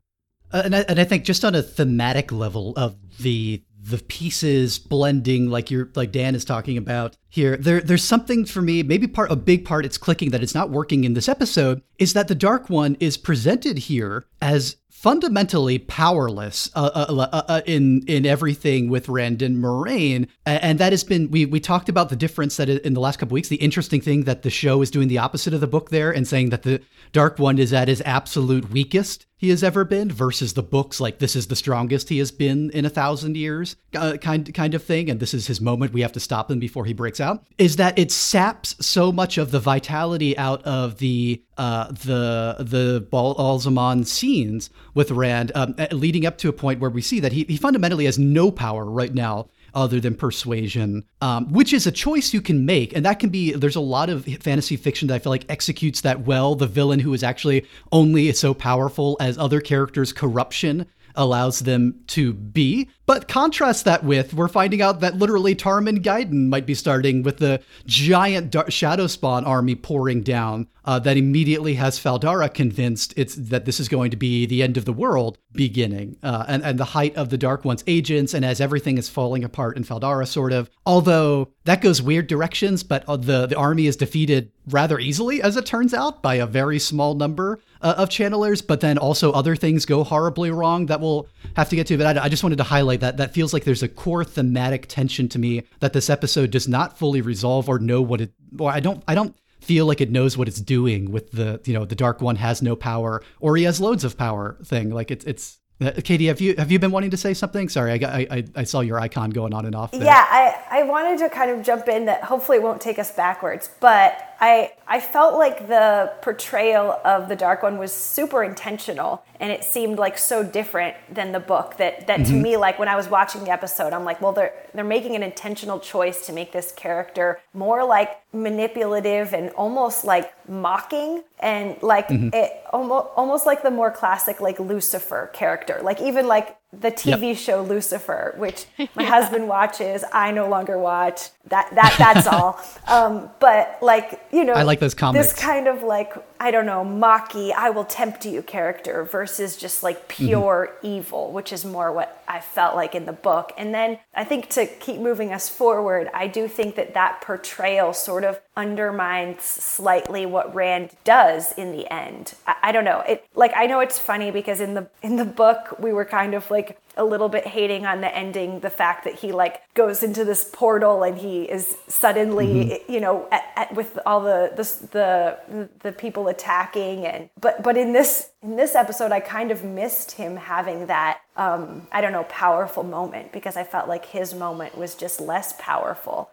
Uh, and, I, and I think just on a thematic level of the the pieces blending like you're like Dan is talking about here there there's something for me maybe part a big part it's clicking that it's not working in this episode is that the dark one is presented here as fundamentally powerless uh, uh, uh, uh, in in everything with Rand and Moiraine, and that has been we we talked about the difference that in the last couple weeks. The interesting thing that the show is doing the opposite of the book there, and saying that the Dark One is at his absolute weakest he has ever been, versus the books like this is the strongest he has been in a thousand years, uh, kind kind of thing, and this is his moment. We have to stop him before he breaks out. Is that it saps so much of the vitality out of the uh, the the Ba'alzamon scenes with Rand, um, leading up to a point where we see that he, he fundamentally has no power right now other than persuasion, um, which is a choice you can make. And that can be, there's a lot of fantasy fiction that I feel like executes that well. The villain who is actually only so powerful as other characters' corruption allows them to be. But contrast that with, we're finding out that literally Tarmon Gai'don might be starting with the giant Shadow Spawn army pouring down uh, that immediately has Fal Dara convinced it's that this is going to be the end of the world beginning uh, and, and the height of the Dark One's agents and as everything is falling apart in Fal Dara, sort of. Although that goes weird directions, but uh, the, the army is defeated rather easily, as it turns out, by a very small number uh, of channelers, but then also other things go horribly wrong that we'll have to get to. But I, I just wanted to highlight that that feels like there's a core thematic tension to me that this episode does not fully resolve or know what it. Or I don't. I don't feel like it knows what it's doing with the you know the dark one has no power or he has loads of power thing. Like it's it's uh, Katie, have you have you been wanting to say something? Sorry, I, got, I I saw your icon going on and off. There. Yeah, I, I wanted to kind of jump in that hopefully it won't take us backwards, but I I felt like the portrayal of the Dark One was super intentional, and it seemed like so different than the book. That that mm-hmm. to me, like when I was watching the episode, I'm like, well, they're they're making an intentional choice to make this character more like manipulative and almost like mocking, and like mm-hmm. it almost almost like the more classic like Lucifer character. Like even like the TV yep. show Lucifer, which my yeah. husband watches, I no longer watch. That that that's all. Um, but like you know, I like those comics. This kind of like I don't know, mocky, I will tempt you character versus just like mm-hmm. pure mm-hmm. evil, which is more what I felt like in the book. And then I think to keep moving us forward, I do think that that portrayal sort of undermines slightly what Rand does in the end. I, I don't know. It like I know it's funny because in the in the book we were kind of like a little bit hating on the ending, the fact that he like goes into this portal and he is suddenly, mm-hmm. you know, at, at, with all the, the the the people attacking and but but in this in this episode, I kind of missed him having that um, I don't know powerful moment because I felt like his moment was just less powerful.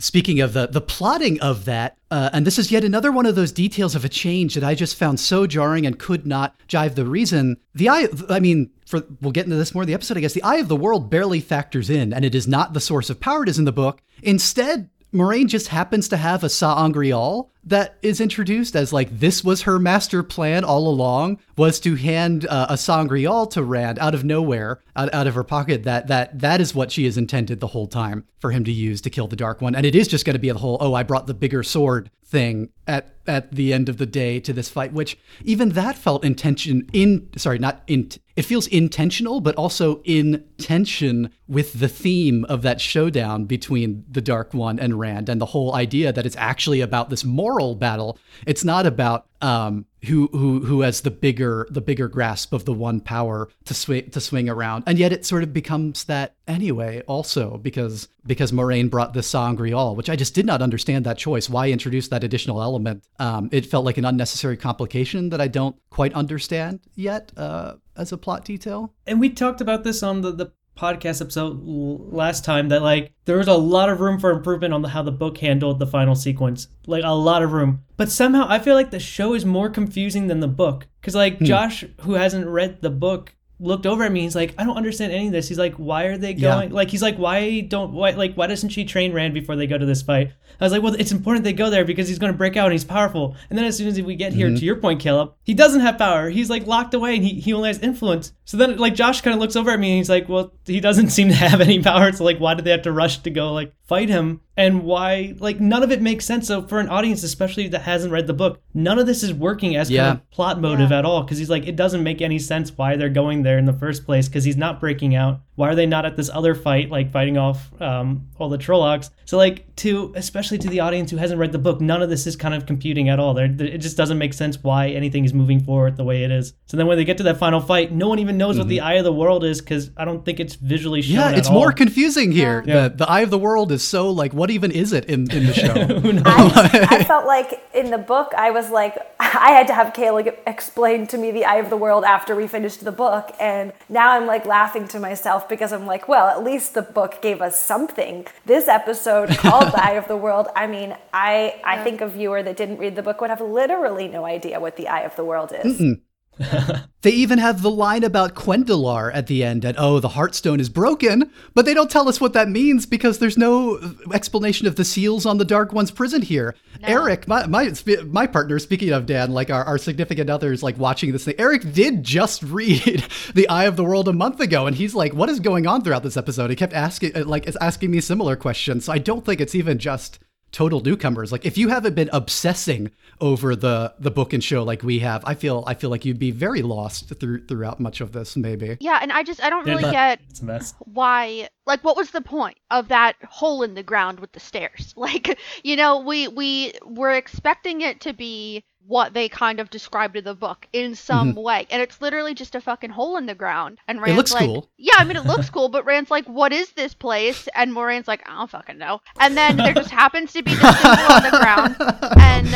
Speaking of the the plotting of that, uh, and this is yet another one of those details of a change that I just found so jarring and could not jive. The reason the eye, I mean, for we'll get into this more in the episode. I guess the eye of the world barely factors in, and it is not the source of power it is in the book. Instead, Moiraine just happens to have a sa sa'angreal that is introduced as like this was her master plan all along was to hand uh, a sa'angreal to Rand out of nowhere out, out of her pocket. That that that is what she has intended the whole time for him to use to kill the dark one. And it is just going to be the whole oh I brought the bigger sword thing at at the end of the day to this fight which even that felt intention in sorry not in it feels intentional but also in tension with the theme of that showdown between the dark one and Rand and the whole idea that it's actually about this more moral battle. It's not about um, who who who has the bigger the bigger grasp of the one power to swing to swing around, and yet it sort of becomes that anyway. Also because because Moiraine brought the sa'angreal, which I just did not understand that choice. Why introduce that additional element? Um, it felt like an unnecessary complication that I don't quite understand yet uh, as a plot detail. And we talked about this on the the podcast episode last time that like there was a lot of room for improvement on the, how the book handled the final sequence. Like a lot of room. But somehow i feel like the show is more confusing than the book. Because like hmm. josh who hasn't read the book looked over at me. He's like, I don't understand any of this. He's like, why are they going? Yeah. Like, he's like, why don't why like why doesn't she train Rand before they go to this fight? I was like, well, it's important they go there because he's going to break out and he's powerful. And then as soon as we get here, mm-hmm. to your point, Caleb, he doesn't have power. He's like locked away and he, he only has influence. So then like Josh kind of looks over at me and he's like, well, he doesn't seem to have any power. So like, why did they have to rush to go like fight him? and why like none of it makes sense so for an audience especially that hasn't read the book none of this is working as yeah. kind of plot motive yeah. at all because he's like it doesn't make any sense why they're going there in the first place because he's not breaking out why are they not at this other fight, like fighting off um, all the Trollocs? So, like, to especially to the audience who hasn't read the book, none of this is kind of computing at all. They're, it just doesn't make sense why anything is moving forward the way it is. So then when they get to that final fight, no one even knows mm-hmm. what the mm-hmm. Eye of the World is because I don't think it's visually shown. Yeah, it's more all. confusing here. Yeah. The, the Eye of the World is so like, what even is it in, in the show? I, I felt like in the book, I was like, I had to have Kayla explain to me the Eye of the World after we finished the book, and now I'm like laughing to myself because I'm like, well, at least the book gave us something. This episode called The Eye of the World, I mean, I, I think a viewer that didn't read the book would have literally no idea what the Eye of the World is. Mm-mm. they even have the line about cuendillar at the end and oh the heartstone is broken but they don't tell us what that means because there's no uh, explanation of the seals on the dark one's prison here. No. eric my, my my partner speaking of dan like our, our significant others like watching this thing. Eric did just read the eye of the world a month ago and he's like what is going on throughout this episode? He kept asking uh, like asking me similar questions. So i don't think it's even just total newcomers. Like if you haven't been obsessing over the the book and show like we have i feel i feel like you'd be very lost through throughout much of this maybe. Yeah and i just i don't really get why like what was the point of that hole in the ground with the stairs? Like you know we we were expecting it to be what they kind of described in the book in some mm-hmm. way. And it's literally just a fucking hole in the ground. And Rand's it looks like, cool. Yeah, I mean it looks cool, but Rand's like, what is this place? And Moiraine's like, I don't fucking know. And then there just happens to be this symbol on the ground and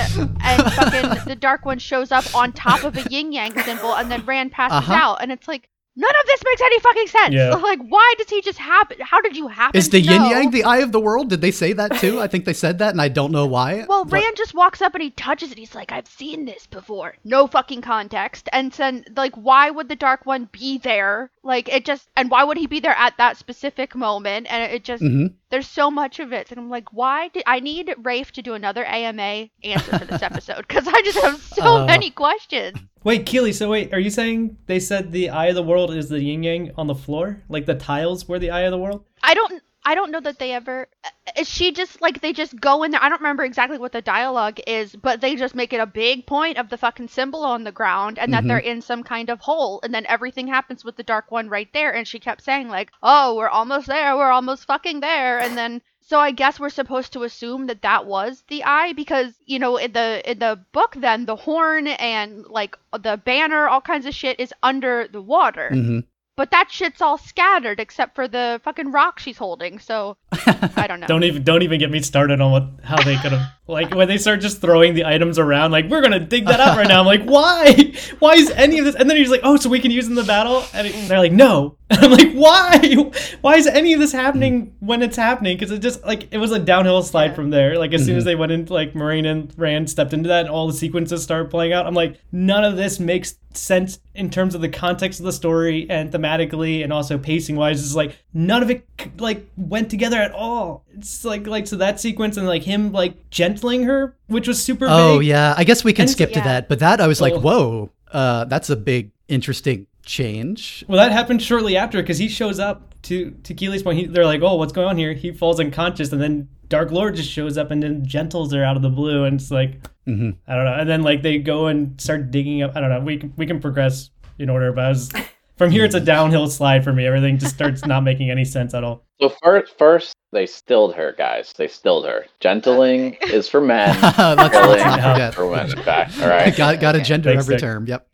and fucking the dark one shows up on top of a yin yang symbol and then Rand passes uh-huh. out and it's like None of this makes any fucking sense. Yeah. Like, why does he just happen? How did you happen? Is the yin yang the eye of the world? Did they say that too? I think they said that, and I don't know why. Well, but... Rand just walks up and he touches it. He's like, "I've seen this before." No fucking context. And then, like, why would the Dark One be there? Like, it just, and why would he be there at that specific moment? And it just, mm-hmm. there's so much of it, and I'm like, why did I need Rafe to do another AMA answer for this episode? Because I just have so uh... many questions. Wait, Keely, so wait, are you saying they said the eye of the world is the yin yang on the floor? Like the tiles were the eye of the world? I don't I don't know that they ever. Is she just like they just go in there? I don't remember exactly what the dialogue is, but they just make it a big point of the fucking symbol on the ground and that mm-hmm. they're in some kind of hole, and then everything happens with the dark one right there. And she kept saying like, "Oh, we're almost there. We're almost fucking there," and then so I guess we're supposed to assume that that was the eye because you know in the in the book then the horn and like the banner all kinds of shit is under the water. Mm-hmm. But that shit's all scattered except for the fucking rock she's holding. So I don't know. don't even don't even get me started on what how they could have like when they start just throwing the items around. Like we're gonna dig that up right now. I'm like, why? Why is any of this? And then he's like, oh, so we can use in the battle. And they're like, no. And I'm like, why? Why is any of this happening when it's happening? Because it just like it was a downhill slide yeah. from there. Like as mm-hmm. soon as mm-hmm. they went into like Moiraine and Rand stepped into that, and all the sequences started playing out. I'm like, none of this makes sense in terms of the context of the story and thematically and also pacing wise it's like none of it like went together at all it's like like so that sequence and like him like gentling her which was super oh big. yeah i guess we can and skip to that but that i was like whoa uh that's a big interesting change well that happened shortly after because he shows up to to Keeley's point he, they're like oh what's going on here he falls unconscious and then Dark Lord just shows up and then gentles her out of the blue and it's like Mm-hmm. I don't know. And then like they go and start digging up. I don't know. We can we can progress in order, but was, from here it's a hmm. downhill slide for me. Everything just starts not making any sense at all. So first, first they stilled her, guys. They stilled her. Gentling is for men. That's for women. In fact, all right. got got a gender Thanks, every term. Yep.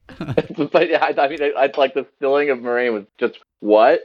but yeah, I, I mean, I, I like the stilling of Moiraine was just what?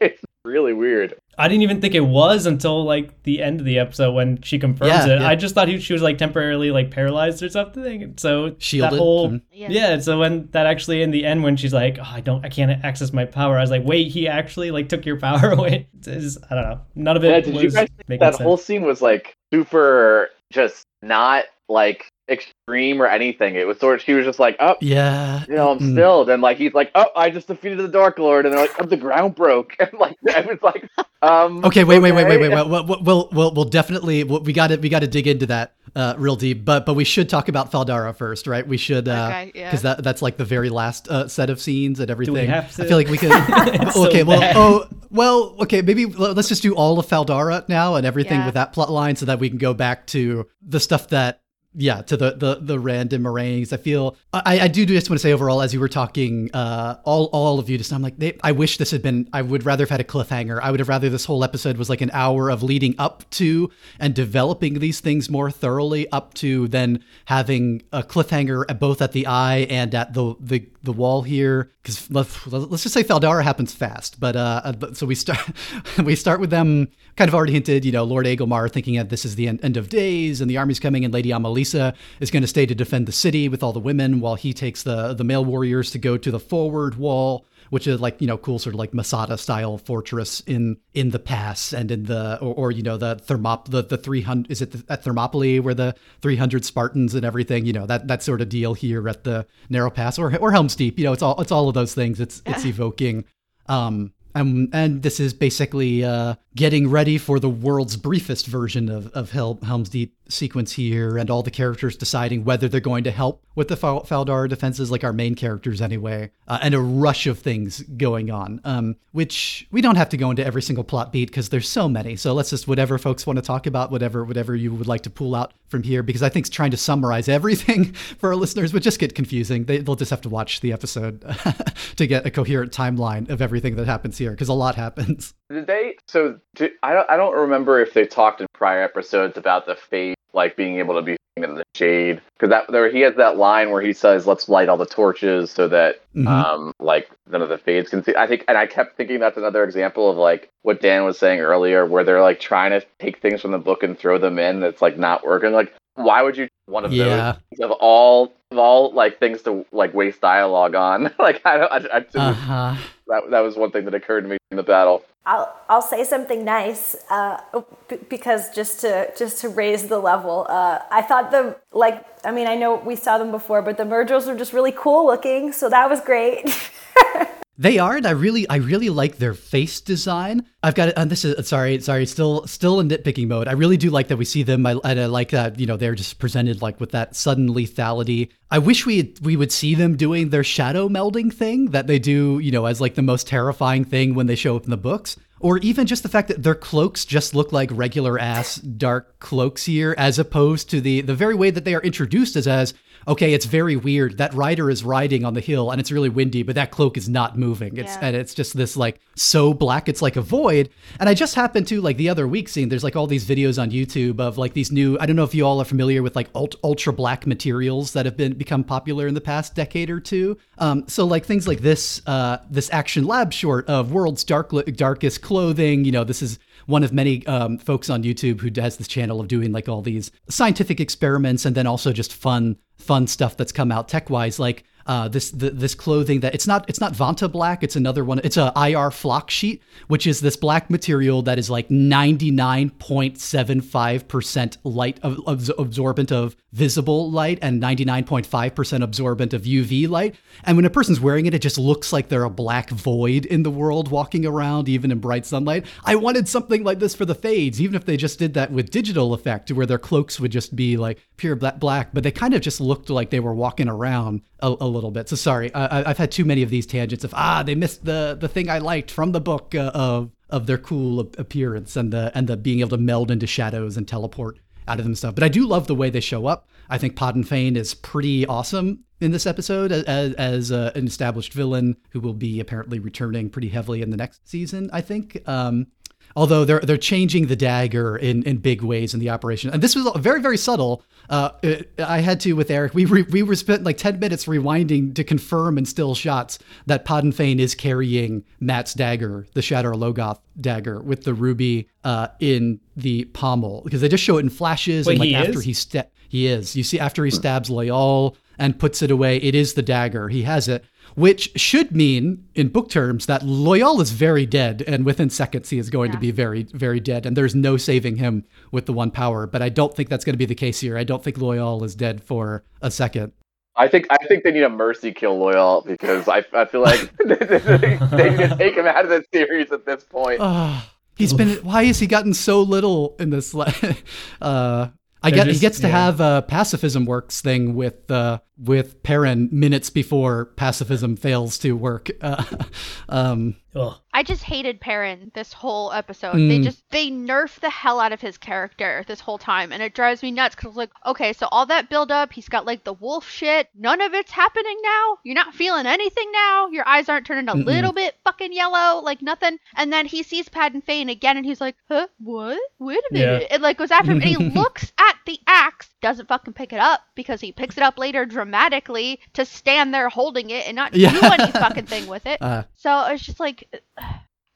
it's really weird. I didn't even think it was until like the end of the episode when she confirms yeah, it. Yeah. I just thought he, she was like temporarily like paralyzed or something. So Shielded. that whole mm-hmm. yeah. yeah. So when that actually in the end when she's like, oh, I don't, I can't access my power. I was like, wait, he actually like took your power away. It's, I don't know. None of it. Yeah, did you guys think that sense. whole scene was like super just not like extreme or anything. It was sort of she was just like, oh yeah, you know, I'm mm. stilled, and like he's like, oh, I just defeated the Dark Lord, and they're like, oh, the ground broke, and like I was like, um, okay, wait, wait, wait, wait, wait, wait, we'll we'll we'll, we'll definitely we got to we got to dig into that uh, real deep, but but we should talk about Fal Dara first, right? We should because uh, okay, yeah. that that's like the very last uh, set of scenes and everything. Do we have to? I feel like we could. okay, so well, bad. oh well, okay, maybe let's just do all of Fal Dara now and everything yeah. with that plot line, so that we can go back to the stuff that yeah to the the the random Moiraines i feel i i do just want to say overall as you were talking uh all all of you just i'm like they, i wish this had been i would rather have had a cliffhanger. I would have rather this whole episode was like an hour of leading up to and developing these things more thoroughly up to then having a cliffhanger at both at the eye and at the the, the wall here. Because let's, let's just say Fal Dara happens fast but uh so we start we start with them kind of already hinted you know lord Agelmar thinking that this is the end, end of days and the army's coming and lady amalisa is going to stay to defend the city with all the women, while he takes the the male warriors to go to the forward wall, which is like you know cool sort of like Masada style fortress in in the pass and in the or, or you know the thermop the the three hundred is it the, at Thermopylae where the three hundred Spartans and everything you know that that sort of deal here at the narrow pass or or Helm's Deep you know it's all it's all of those things. It's it's evoking um um, and this is basically uh, getting ready for the world's briefest version of, of Hel- Helm's Deep sequence here, and all the characters deciding whether they're going to help with the Fal- Fal defenses, like our main characters anyway, uh, and a rush of things going on, um, which we don't have to go into every single plot beat because there's so many. So let's just whatever folks want to talk about, whatever whatever you would like to pull out from here, because I think trying to summarize everything for our listeners would just get confusing. They, will just have to watch the episode to get a coherent timeline of everything that happens here, because a lot happens. Did they? So did, I don't. I don't remember if they talked in prior episodes about the fate like being able to be in the shade because that there he has that line where he says let's light all the torches so that mm-hmm. um like none of the fades can see i think and i kept thinking that's another example of like what dan was saying earlier where they're like trying to take things from the book and throw them in that's like not working like why would you one of yeah. those of all of all like things to like waste dialogue on like i don't I, I, uh-huh. that, that was one thing that occurred to me in the battle I'll I'll say something nice uh, b- because just to just to raise the level. Uh, I thought the like I mean I know we saw them before, but the Myrddraals were just really cool looking, so that was great. They are, and I really, I really like their face design. I've got, and this is uh, sorry, sorry, still, still in nitpicking mode. I really do like that we see them, I, and I like that you know they're just presented like with that sudden lethality. I wish we we would see them doing their shadow melding thing that they do, you know, as like the most terrifying thing when they show up in the books or even just the fact that their cloaks just look like regular ass dark cloaks here as opposed to the the very way that they are introduced as as okay, it's very weird. That rider is riding on the hill and it's really windy, but that cloak is not moving. It's yeah. and it's just this like so black it's like a void. And I just happened to like the other week seeing there's like all these videos on YouTube of like these new I don't know if you all are familiar with like ultra black materials that have been become popular in the past decade or two. Um, so like things like this uh, this Action Lab short of World's Dark Darkest Clothing, you know, this is one of many um, folks on YouTube who has this channel of doing like all these scientific experiments and then also just fun fun stuff that's come out tech wise, like uh, this the, this clothing that it's not it's not Vanta black. It's another one. It's a IR flock sheet, which is this black material that is like 99.75% light of, of, absorbent of visible light and 99.5% absorbent of UV light. And when a person's wearing it, it just looks like they're a black void in the world walking around, even in bright sunlight. I wanted something like this for the fades, even if they just did that with digital effect, where their cloaks would just be like pure black, but they kind of just looked like they were walking around a, a little bit. So sorry, I, have had too many of these tangents of ah, they missed the the thing I liked from the book uh, of of their cool appearance and the and the being able to meld into shadows and teleport out of them stuff. But I do love the way they show up. I think Padan Fain is pretty awesome in this episode as, as uh, an established villain who will be apparently returning pretty heavily in the next season. I think. Um, although they're they're changing the dagger in, in big ways in the operation. And this was very very subtle. Uh, it, I had to with Eric. We re, we were spent like ten minutes rewinding to confirm in still shots that Padan Fain is carrying Mat's dagger, the Shadar Logoth dagger, with the ruby uh, in the pommel because they just show it in flashes Wait, and like he after is? he sta- he is. You see after he stabs Loial and puts it away, it is the dagger. He has it which should mean, in book terms, that Loial is very dead, and within seconds he is going yeah. to be very, very dead, and there's no saving him with the one power. But I don't think that's going to be the case here. I don't think Loial is dead for a second. I think I think they need a mercy kill Loial because I, I feel like they need to take him out of the series at this point. Uh, he's been. Why has he gotten so little in this? Uh, I get just, he gets to yeah. have a pacifism works thing with uh, with Perrin minutes before pacifism fails to work. Uh, um, I just hated Perrin this whole episode. Mm. They just they nerf the hell out of his character this whole time, and it drives me nuts because like, okay, so all that build up, he's got like the wolf shit. None of it's happening now. You're not feeling anything now. Your eyes aren't turning a Mm-mm. little bit fucking yellow, like nothing. And then he sees Padan Fain again, and he's like, huh, what? Wait a minute. Yeah. It like goes after him, and he looks at the axe, doesn't fucking pick it up because he picks it up later dramatically to stand there holding it and not yeah. do any fucking thing with it. Uh, so it's just like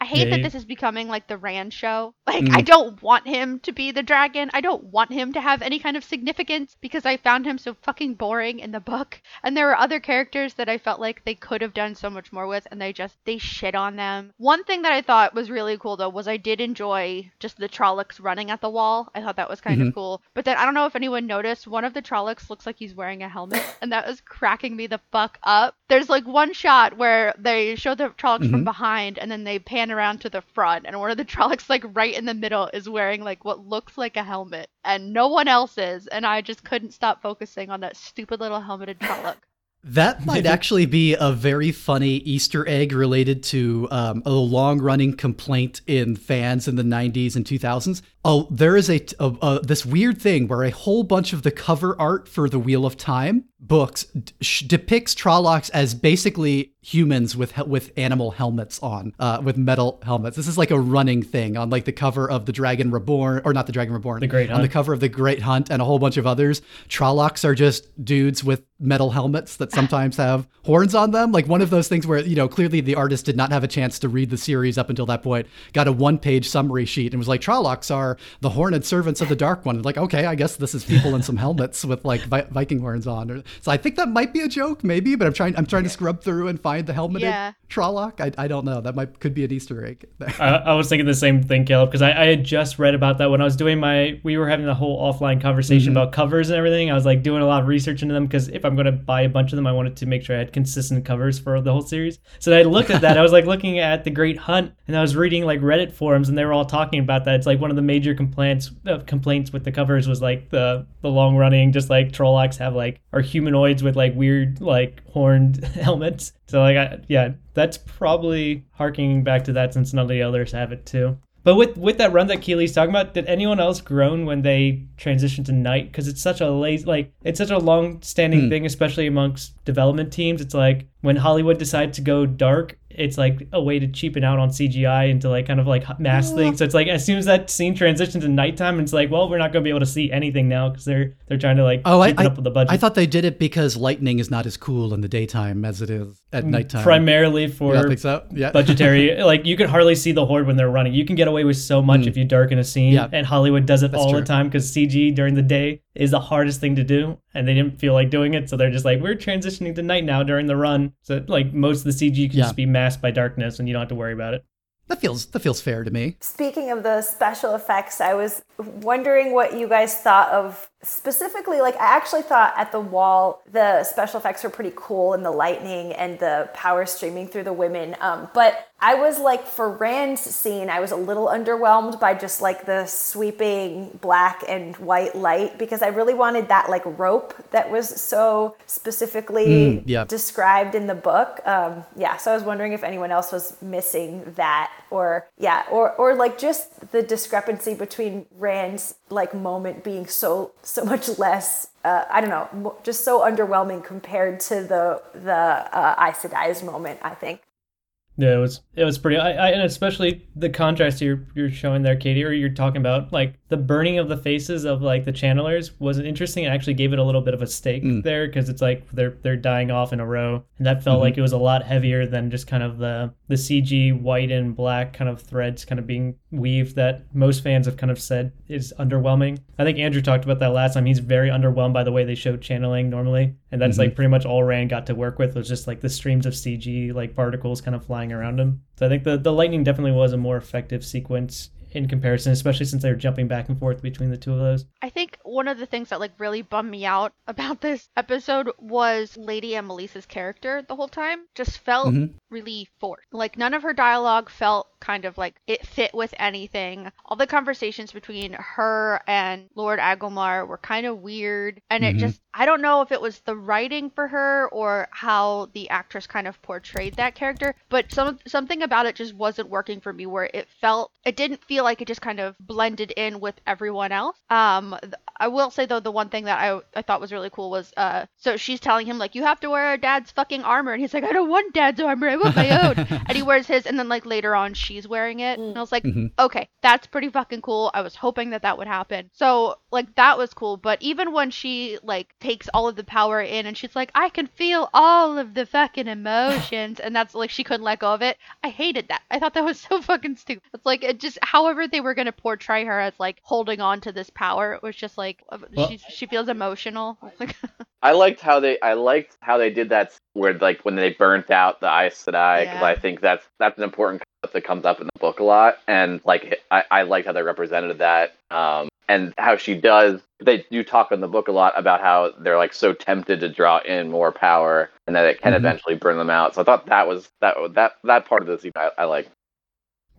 I hate yeah, that this is becoming like the Rand show. Like, mm. I don't want him to be the dragon. I don't want him to have any kind of significance because I found him so fucking boring in the book. And there were other characters that I felt like they could have done so much more with, and they just they shit on them. One thing that I thought was really cool though was I did enjoy just the Trollocs running at the wall. I thought that was kind mm-hmm. of cool. But then I don't know if anyone noticed, one of the Trollocs looks like he's wearing a helmet, and that was cracking me the fuck up. There's like one shot where they show the Trollocs mm-hmm. from behind, and then they pan around to the front, and one of the Trollocs, like right in the middle, is wearing like what looks like a helmet, and no one else is, and I just couldn't stop focusing on that stupid little helmeted Trolloc. That might actually be a very funny Easter egg related to um, a long running complaint in fans in the 90s and 2000s. Oh, there is a, a, a, this weird thing where a whole bunch of the cover art for the Wheel of Time books d- depicts Trollocs as basically humans with with animal helmets on, uh, with metal helmets. This is like a running thing on like the cover of the Dragon Reborn, or not the Dragon Reborn, the Great Hunt. on the cover of the Great Hunt, and a whole bunch of others. Trollocs are just dudes with metal helmets that sometimes have horns on them. Like one of those things where you know clearly the artist did not have a chance to read the series up until that point. Got a one page summary sheet and was like, Trollocs are the horned servants of the Dark One. Like, okay, I guess this is people in some helmets with like Vi- Viking horns on. Or so I think that might be a joke, maybe, but I'm trying I'm trying to scrub through and find the helmeted yeah. Trolloc. I, I don't know. That might could be an Easter egg. I, I, was thinking the same thing, Caleb, because I, I, had just read about that when I was doing my. We were having a whole offline conversation mm-hmm. about covers and everything. I was like doing a lot of research into them because if I'm going to buy a bunch of them, I wanted to make sure I had consistent covers for the whole series. So I looked at that. I was like looking at the Great Hunt, and I was reading like Reddit forums, and they were all talking about that. It's like one of the major complaints uh, complaints with the covers was like the the long running, just like Trollocs have like are humanoids with like weird like horned helmets. So like I, yeah, that's probably harking back to that since none of the others have it too. But with with that run that Keeley's talking about, did anyone else groan when they transitioned to night? Because it's such a lazy, like it's such a long standing hmm. thing, especially amongst development teams. It's like when Hollywood decides to go dark, it's like a way to cheapen out on CGI and to like kind of like mask things. So it's like as soon as that scene transitions to nighttime, it's like, well, we're not going to be able to see anything now because they're they're trying to like oh, cheapen I, up with the budget. I thought they did it because lightning is not as cool in the daytime as it is at mm, nighttime. Primarily for so? yeah. budgetary, like you can hardly see the horde when they're running. You can get away with so much mm. if you darken a scene, yeah. and Hollywood does it That's all true. the time because CG during the day is the hardest thing to do, and they didn't feel like doing it, so they're just like, we're transitioning to night now during the run, so like most of the CG can yeah. just be masked by darkness, and you don't have to worry about it. That feels that feels fair to me. Speaking of the special effects, I was wondering what you guys thought of specifically like i actually thought at the wall the special effects were pretty cool and the lightning and the power streaming through the women um, but i was like for rand's scene i was a little underwhelmed by just like the sweeping black and white light because i really wanted that like rope that was so specifically mm, yeah. described in the book um, yeah so i was wondering if anyone else was missing that or yeah or or like just the discrepancy between rand's like moment being so so much less uh, I don't know just so underwhelming compared to the the uh, Aes moment I think yeah, it was it was pretty. I, I, and especially the contrast you're you're showing there, Katie, or you're talking about like the burning of the faces of like the channelers was interesting. It actually gave it a little bit of a stake mm. there because it's like they're they're dying off in a row, and that felt mm-hmm. like it was a lot heavier than just kind of the the CG white and black kind of threads kind of being weaved that most fans have kind of said is underwhelming. I think Andrew talked about that last time. He's very underwhelmed by the way they show channeling normally, and that's mm-hmm. like pretty much all Rand got to work with was just like the streams of CG like particles kind of flying flying around him. So I think the, the lightning definitely was a more effective sequence in comparison, especially since they were jumping back and forth between the two of those. I think one of the things that like really bummed me out about this episode was Lady Annalise's character the whole time just felt mm-hmm. really forced. Like none of her dialogue felt kind of like it fit with anything. All the conversations between her and Lord Agelmar were kind of weird, and mm-hmm. it just I don't know if it was the writing for her or how the actress kind of portrayed that character, but some something about it just wasn't working for me where it felt it didn't feel like it just kind of blended in with everyone else. Um I will say though the one thing that I I thought was really cool was uh so she's telling him like you have to wear dad's fucking armor and he's like I don't want dad's armor, I want my own. and he wears his and then like later on she's wearing it. And I was like, mm-hmm. okay, that's pretty fucking cool. I was hoping that that would happen. So like that was cool, but even when she like takes all of the power in and she's like, I can feel all of the fucking emotions. and that's like, she couldn't let go of it. I hated that. I thought that was so fucking stupid. It's like, it just, however they were going to portray her as like holding on to this power, it was just like, well, she, she feels emotional. I liked how they, I liked how they did that where like when they burnt out the Aes Sedai, because yeah. I think that's, that's an important concept that comes up in the book a lot. And like, I, I liked how they represented that. Um, and how she does they do talk in the book a lot about how they're like so tempted to draw in more power and that it can mm-hmm. eventually burn them out so i thought that was that that that part of the scene I, I like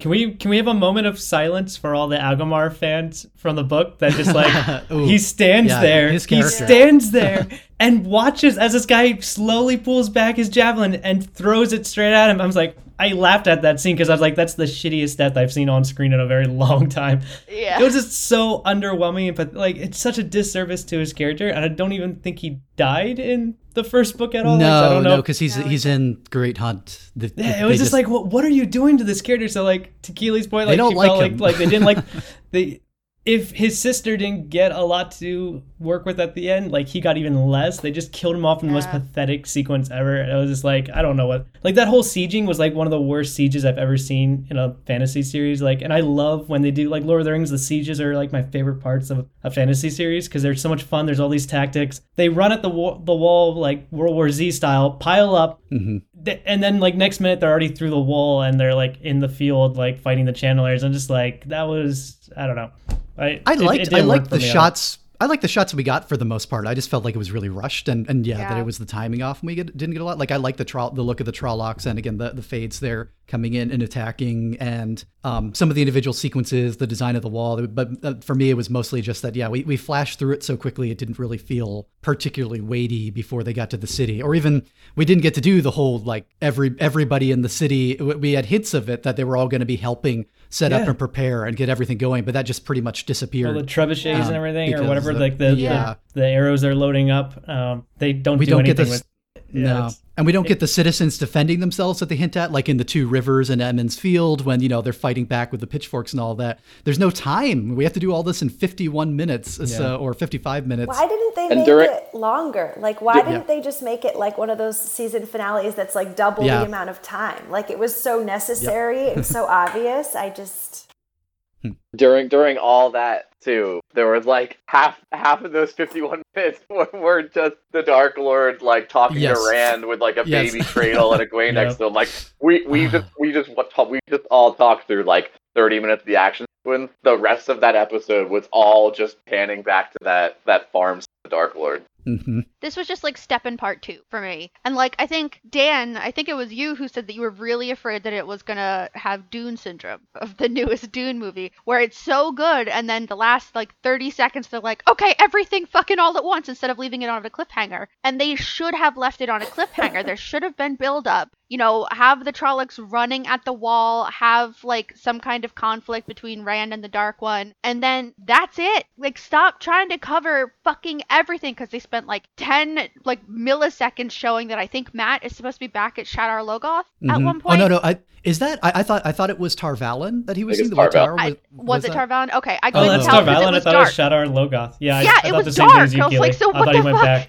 can we can we have a moment of silence for all the Agelmar fans from the book that just like he stands yeah, there, he stands there and watches as this guy slowly pulls back his javelin and throws it straight at him. I was like, I laughed at that scene because I was like, that's the shittiest death I've seen on screen in a very long time. Yeah, it was just so underwhelming, but like it's such a disservice to his character, and I don't even think he died in the first book at all. No, like, I don't know. no, because he's he's in Great Hunt. The, yeah, it was just, just, like, what, what are you doing to this character? So like to Keeley's point, like they don't she like felt him. like like they didn't like they if his sister didn't get a lot to work with at the end, like he got even less. They just killed him off in the most pathetic sequence ever. And I was just like, I don't know what. Like that whole sieging was like one of the worst sieges I've ever seen in a fantasy series. Like, and I love when they do like Lord of the Rings. The sieges are like my favorite parts of a fantasy series because they're so much fun. There's all these tactics. They run at the wall, the wall like World War Z style, pile up. Mm-hmm and then like next minute they're already through the wall and they're like in the field like fighting the channelers. I'm just like that was I don't know. I I liked it, it I liked the shots. I like the shots we got for the most part. I just felt like it was really rushed, and, and yeah, yeah. that it was the timing off, and we get, didn't get a lot. Like I like the tra- the look of the Trollocs, and again the the fades there coming in and attacking, and um, some of the individual sequences, the design of the wall. But uh, for me, it was mostly just that yeah, we we flashed through it so quickly, it didn't really feel particularly weighty before they got to the city, or even we didn't get to do the whole like every everybody in the city. We had hints of it that they were all going to be helping set yeah. up and prepare and get everything going, but that just pretty much disappeared. All the trebuchets um, and everything, or whatever, like the, yeah. the, the arrows are loading up. Um, they don't we do don't anything get this, with. Yeah, no, and we don't get the citizens defending themselves that they hint at, like in the two rivers and Emond's Field when you know they're fighting back with the pitchforks and all that. There's no time. We have to do all this in 51 minutes uh, yeah. so, or 55 minutes. Why didn't they and make during- it longer? Like, why didn't they just make it like one of those season finales that's like double yeah. the amount of time? Like, it was so necessary and so obvious. I just during during all that too there was like half half of those 51 minutes were just the dark lord like talking yes. to rand with like a yes. baby cradle and Egwene next to him like we we just we just we just all talked through like 30 minutes of the action when the rest of that episode was all just panning back to that that farm the dark lord Mm-hmm. This was just like step in part two for me. And like, I think, Dan, I think it was you who said that you were really afraid that it was to have Dune syndrome of the newest Dune movie, where it's so good. And then the last like 30 seconds, they're like, okay, everything fucking all at once instead of leaving it on a cliffhanger. And they should have left it on a cliffhanger. there should have been build up you know, have the Trollocs running at the wall, have like some kind of conflict between Rand and the Dark One, and then that's it. Like, stop trying to cover fucking everything because they spent like 10 like milliseconds showing that I think Mat is supposed to be back at Shadar Logoth mm-hmm. at one point. Oh no, no, I is that I, I, thought I thought it was Tar Valon that he was seeing the White Tower. Was, was, was it Tar Valon? Okay, I couldn't oh, that's Tar Valon. I thought dark. it was Shadar Logoth. Yeah, yeah, I, I it was the dark. Same I was like, so I what the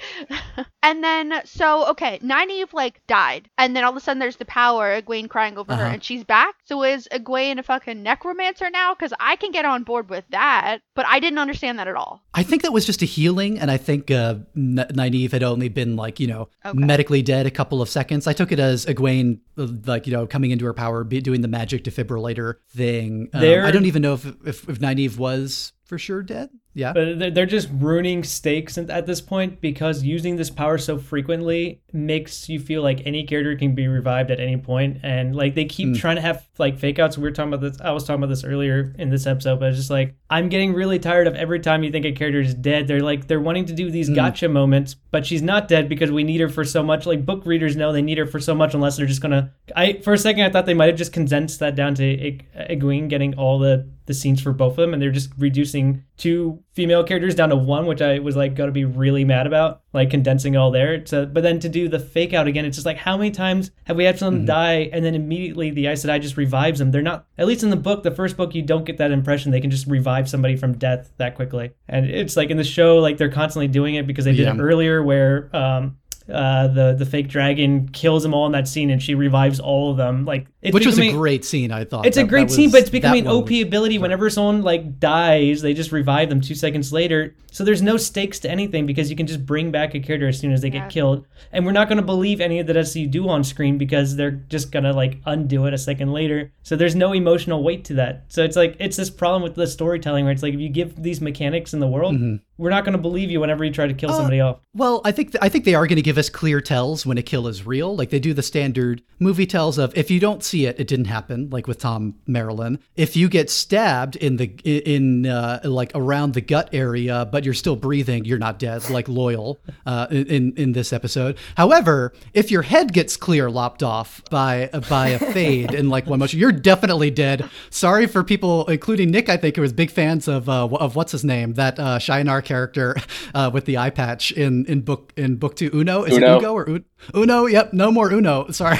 fuck? and then so okay, Nynaeve like died, and then all of a sudden there's the power, Egwene crying over uh-huh. her, and she's back. So is Egwene a fucking necromancer now? Because I can get on board with that, but I didn't understand that at all. I think that was just a healing, and I think uh, N- Nynaeve had only been like you know okay. medically dead a couple of seconds. I took it as Egwene like you know coming into her power, doing the magic defibrillator thing. Um, I don't even know if, if if Nynaeve was for sure dead. Yeah. But they're just ruining stakes at this point because using this power so frequently makes you feel like any character can be revived at any point. And like they keep mm. trying to have like fake outs. We were talking about this. I was talking about this earlier in this episode, but it's just like I'm getting really tired of every time you think a character is dead. They're like they're wanting to do these mm. gotcha moments, but she's not dead because we need her for so much. Like book readers know they need her for so much unless they're just gonna. I for a second I thought they might have just condensed that down to Egwene getting all the the scenes for both of them, and they're just reducing two female characters down to one, which I was like gonna be really mad about, like condensing it all there. So, but then to do the fake out again, it's just like how many times have we had someone mm-hmm. die and then immediately the Aes Sedai just revives them? They're not at least in the book, the first book, you don't get that impression they can just revive somebody from death that quickly. And it's like in the show, like they're constantly doing it because they did yeah. it earlier where um, uh, the the fake dragon kills them all in that scene, and she revives all of them. Like, which was a great scene, I thought. It's that, a great scene, but it's becoming an OP ability. Sure. Whenever someone like dies, they just revive them two seconds later. So there's no stakes to anything because you can just bring back a character as soon as they yeah. get killed, and we're not going to believe any of the deaths you do on screen because they're just gonna like undo it a second later. So there's no emotional weight to that. So it's like it's this problem with the storytelling where it's like if you give these mechanics in the world, mm-hmm. We're not going to believe you whenever you try to kill uh, somebody off. Well, I think th- I think they are going to give us clear tells when a kill is real. Like they do the standard movie tells of if you don't see it, it didn't happen. Like with Thom Merrilin, if you get stabbed in the in uh, like around the gut area, but you're still breathing, you're not dead. Like Loial uh, in in this episode. However, if your head gets clear lopped off by by a fade in like one motion, you're definitely dead. Sorry for people, including Nick. I think who was big fans of uh, of what's his name that uh, Shinar our character uh, with the eye patch in in book in book two. Uno is Uno. it Ugo or Un- Uno? Yep, no more Uno. Sorry,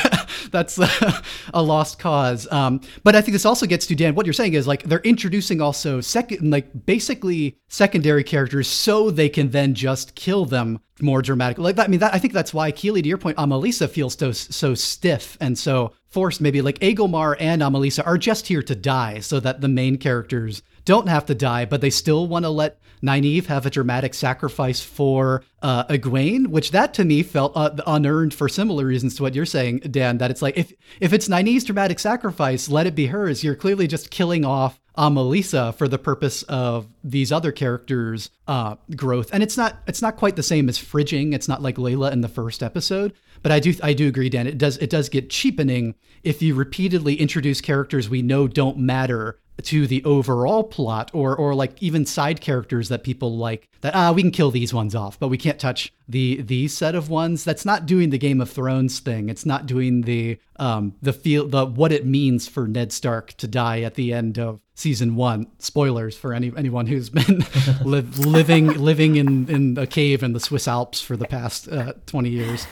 that's a lost cause. Um, but I think this also gets to Dan. What you're saying is like they're introducing also second, like basically secondary characters, so they can then just kill them more dramatically. Like that, I mean, that, I think that's why Keeley, to your point, Amalisa feels so so stiff and so forced. Maybe like Agelmar and Amalisa are just here to die, so that the main characters don't have to die, but they still want to let Nynaeve have a dramatic sacrifice for uh, Egwene, which that to me felt uh, unearned for similar reasons to what you're saying, Dan. That it's like if if it's Nynaeve's dramatic sacrifice, let it be hers. You're clearly just killing off Amalisa for the purpose of these other characters' uh, growth, and it's not it's not quite the same as fridging. It's not like Laila in the first episode, but I do I do agree, Dan. It does it does get cheapening if you repeatedly introduce characters we know don't matter to the overall plot or or like even side characters that people like that ah we can kill these ones off but we can't touch the these set of ones. That's not doing the game of thrones thing. It's not doing the um the feel the what it means for ned stark to die at the end of season one. Spoilers for any anyone who's been li- living living in in a cave in the swiss alps for the past uh, 20 years.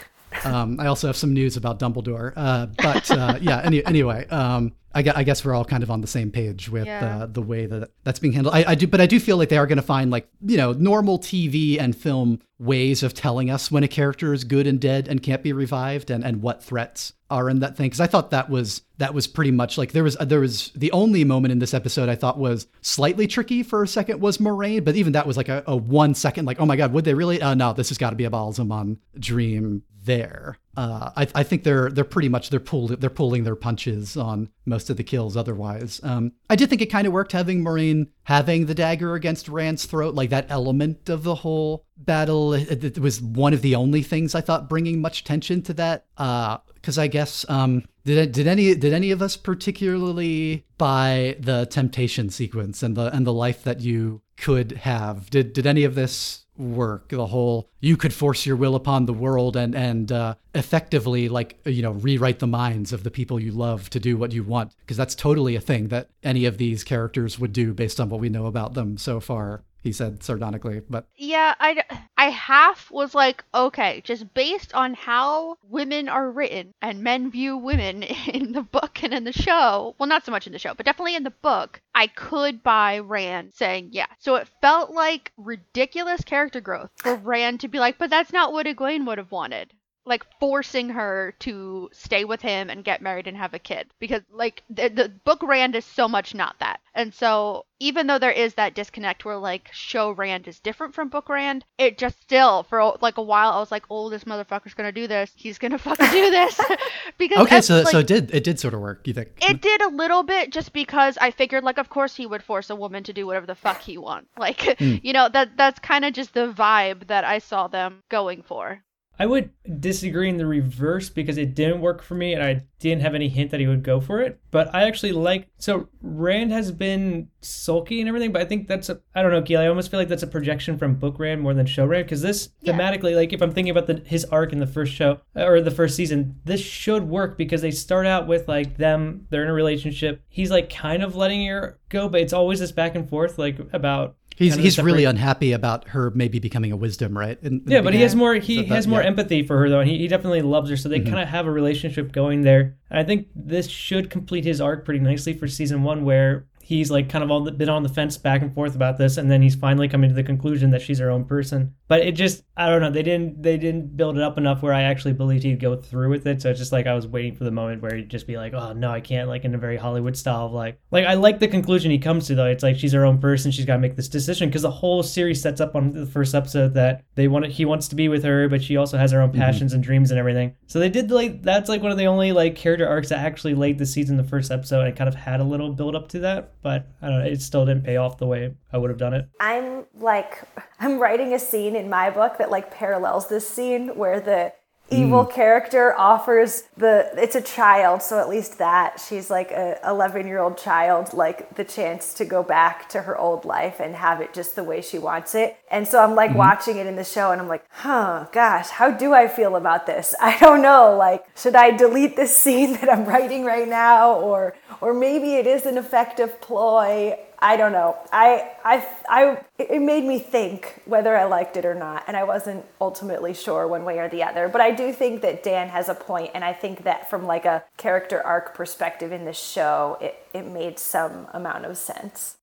Um, I also have some news about Dumbledore, uh, but uh, yeah. Any, anyway, um, I, I, guess we're all kind of on the same page with yeah. uh, the way that that's being handled. I, I, do, but I do feel like they are going to find like you know normal TV and film ways of telling us when a character is good and dead and can't be revived, and and what threats are in that thing. Because I thought that was that was pretty much like there was there was the only moment in this episode I thought was slightly tricky for a second was Moiraine, but even that was like a, a one second like oh my god would they really? Uh, no, this has got to be a Ba'alzamon dream there. Uh, I, I, think they're they're pretty much they're pull, they're pulling their punches on most of the kills. Otherwise, um, I did think it kind of worked having Moiraine having the dagger against Rand's throat, like that element of the whole battle. It, it was one of the only things I thought bringing much tension to that. Because uh, I guess um, did did any did any of us particularly buy the temptation sequence and the and the life that you could have? Did did any of this work the whole you could force your will upon the world and and uh, effectively like you know rewrite the minds of the people you love to do what you want. Because that's totally a thing that any of these characters would do based on what we know about them so far he said sardonically but yeah i i half was like okay just based on how women are written and men view women in the book and in the show well not so much in the show but definitely in the book i could buy rand saying yeah. So it felt like ridiculous character growth for rand to be like but that's not what egwene would have wanted like forcing her to stay with him and get married and have a kid. Because like the, the book rand is so much not that. And so even though there is that disconnect where like show rand is different from book rand it just still for like a while i was like oh this motherfucker's gonna do this. He's gonna fucking do this. Because okay so like, so it did it did sort of work you think? It did a little bit just because i figured like of course he would force a woman to do whatever the fuck he wants. Like mm. you know that that's kind of just the vibe that i saw them going for I would disagree in the reverse because it didn't work for me and I didn't have any hint that he would go for it. But I actually like so Rand has been sulky and everything, but I think that's a I don't know, Gil, I almost feel like that's a projection from book Rand more than show Rand because this yeah. thematically, like if I'm thinking about the his arc in the first show or the first season, this should work because they start out with like them, they're in a relationship. He's like kind of letting her go, but it's always this back and forth like about He's he's really unhappy about her maybe becoming a wisdom, right? In, in yeah, but he has more he has more yeah. empathy for her though, and he, he definitely loves her. So they mm-hmm. kind of have a relationship going there. And I think this should complete his arc pretty nicely for season one, where he's like kind of all the, been on the fence back and forth about this, and then he's finally coming to the conclusion that she's her own person. But it just I don't know they didn't they didn't build it up enough where I actually believed he'd go through with it. So it's just like I was waiting for the moment where he'd just be like, oh no, I can't like in a very Hollywood style of like like I like the conclusion he comes to though. It's like she's her own person, she's got to make this decision because the whole series sets up on the first episode that they want he wants to be with her, but she also has her own mm-hmm. passions mm-hmm. and dreams and everything. So they did like that's like one of the only like character arcs that actually laid the seeds in the first episode and kind of had a little build up to that. But I don't know it still didn't pay off the way I would have done it. I'm like, I'm writing a scene in my book that like parallels this scene where the evil mm. character offers the it's a child so at least that she's like a 11 year old child like the chance to go back to her old life and have it just the way she wants it and so i'm like mm-hmm. watching it in the show and i'm like huh gosh how do i feel about this i don't know like should i delete this scene that i'm writing right now or or maybe it is an effective ploy I don't know. I, I, I, it made me think whether I liked it or not, and I wasn't ultimately sure one way or the other. But I do think that Dan has a point, and I think that from like a character arc perspective in this show, it, it made some amount of sense.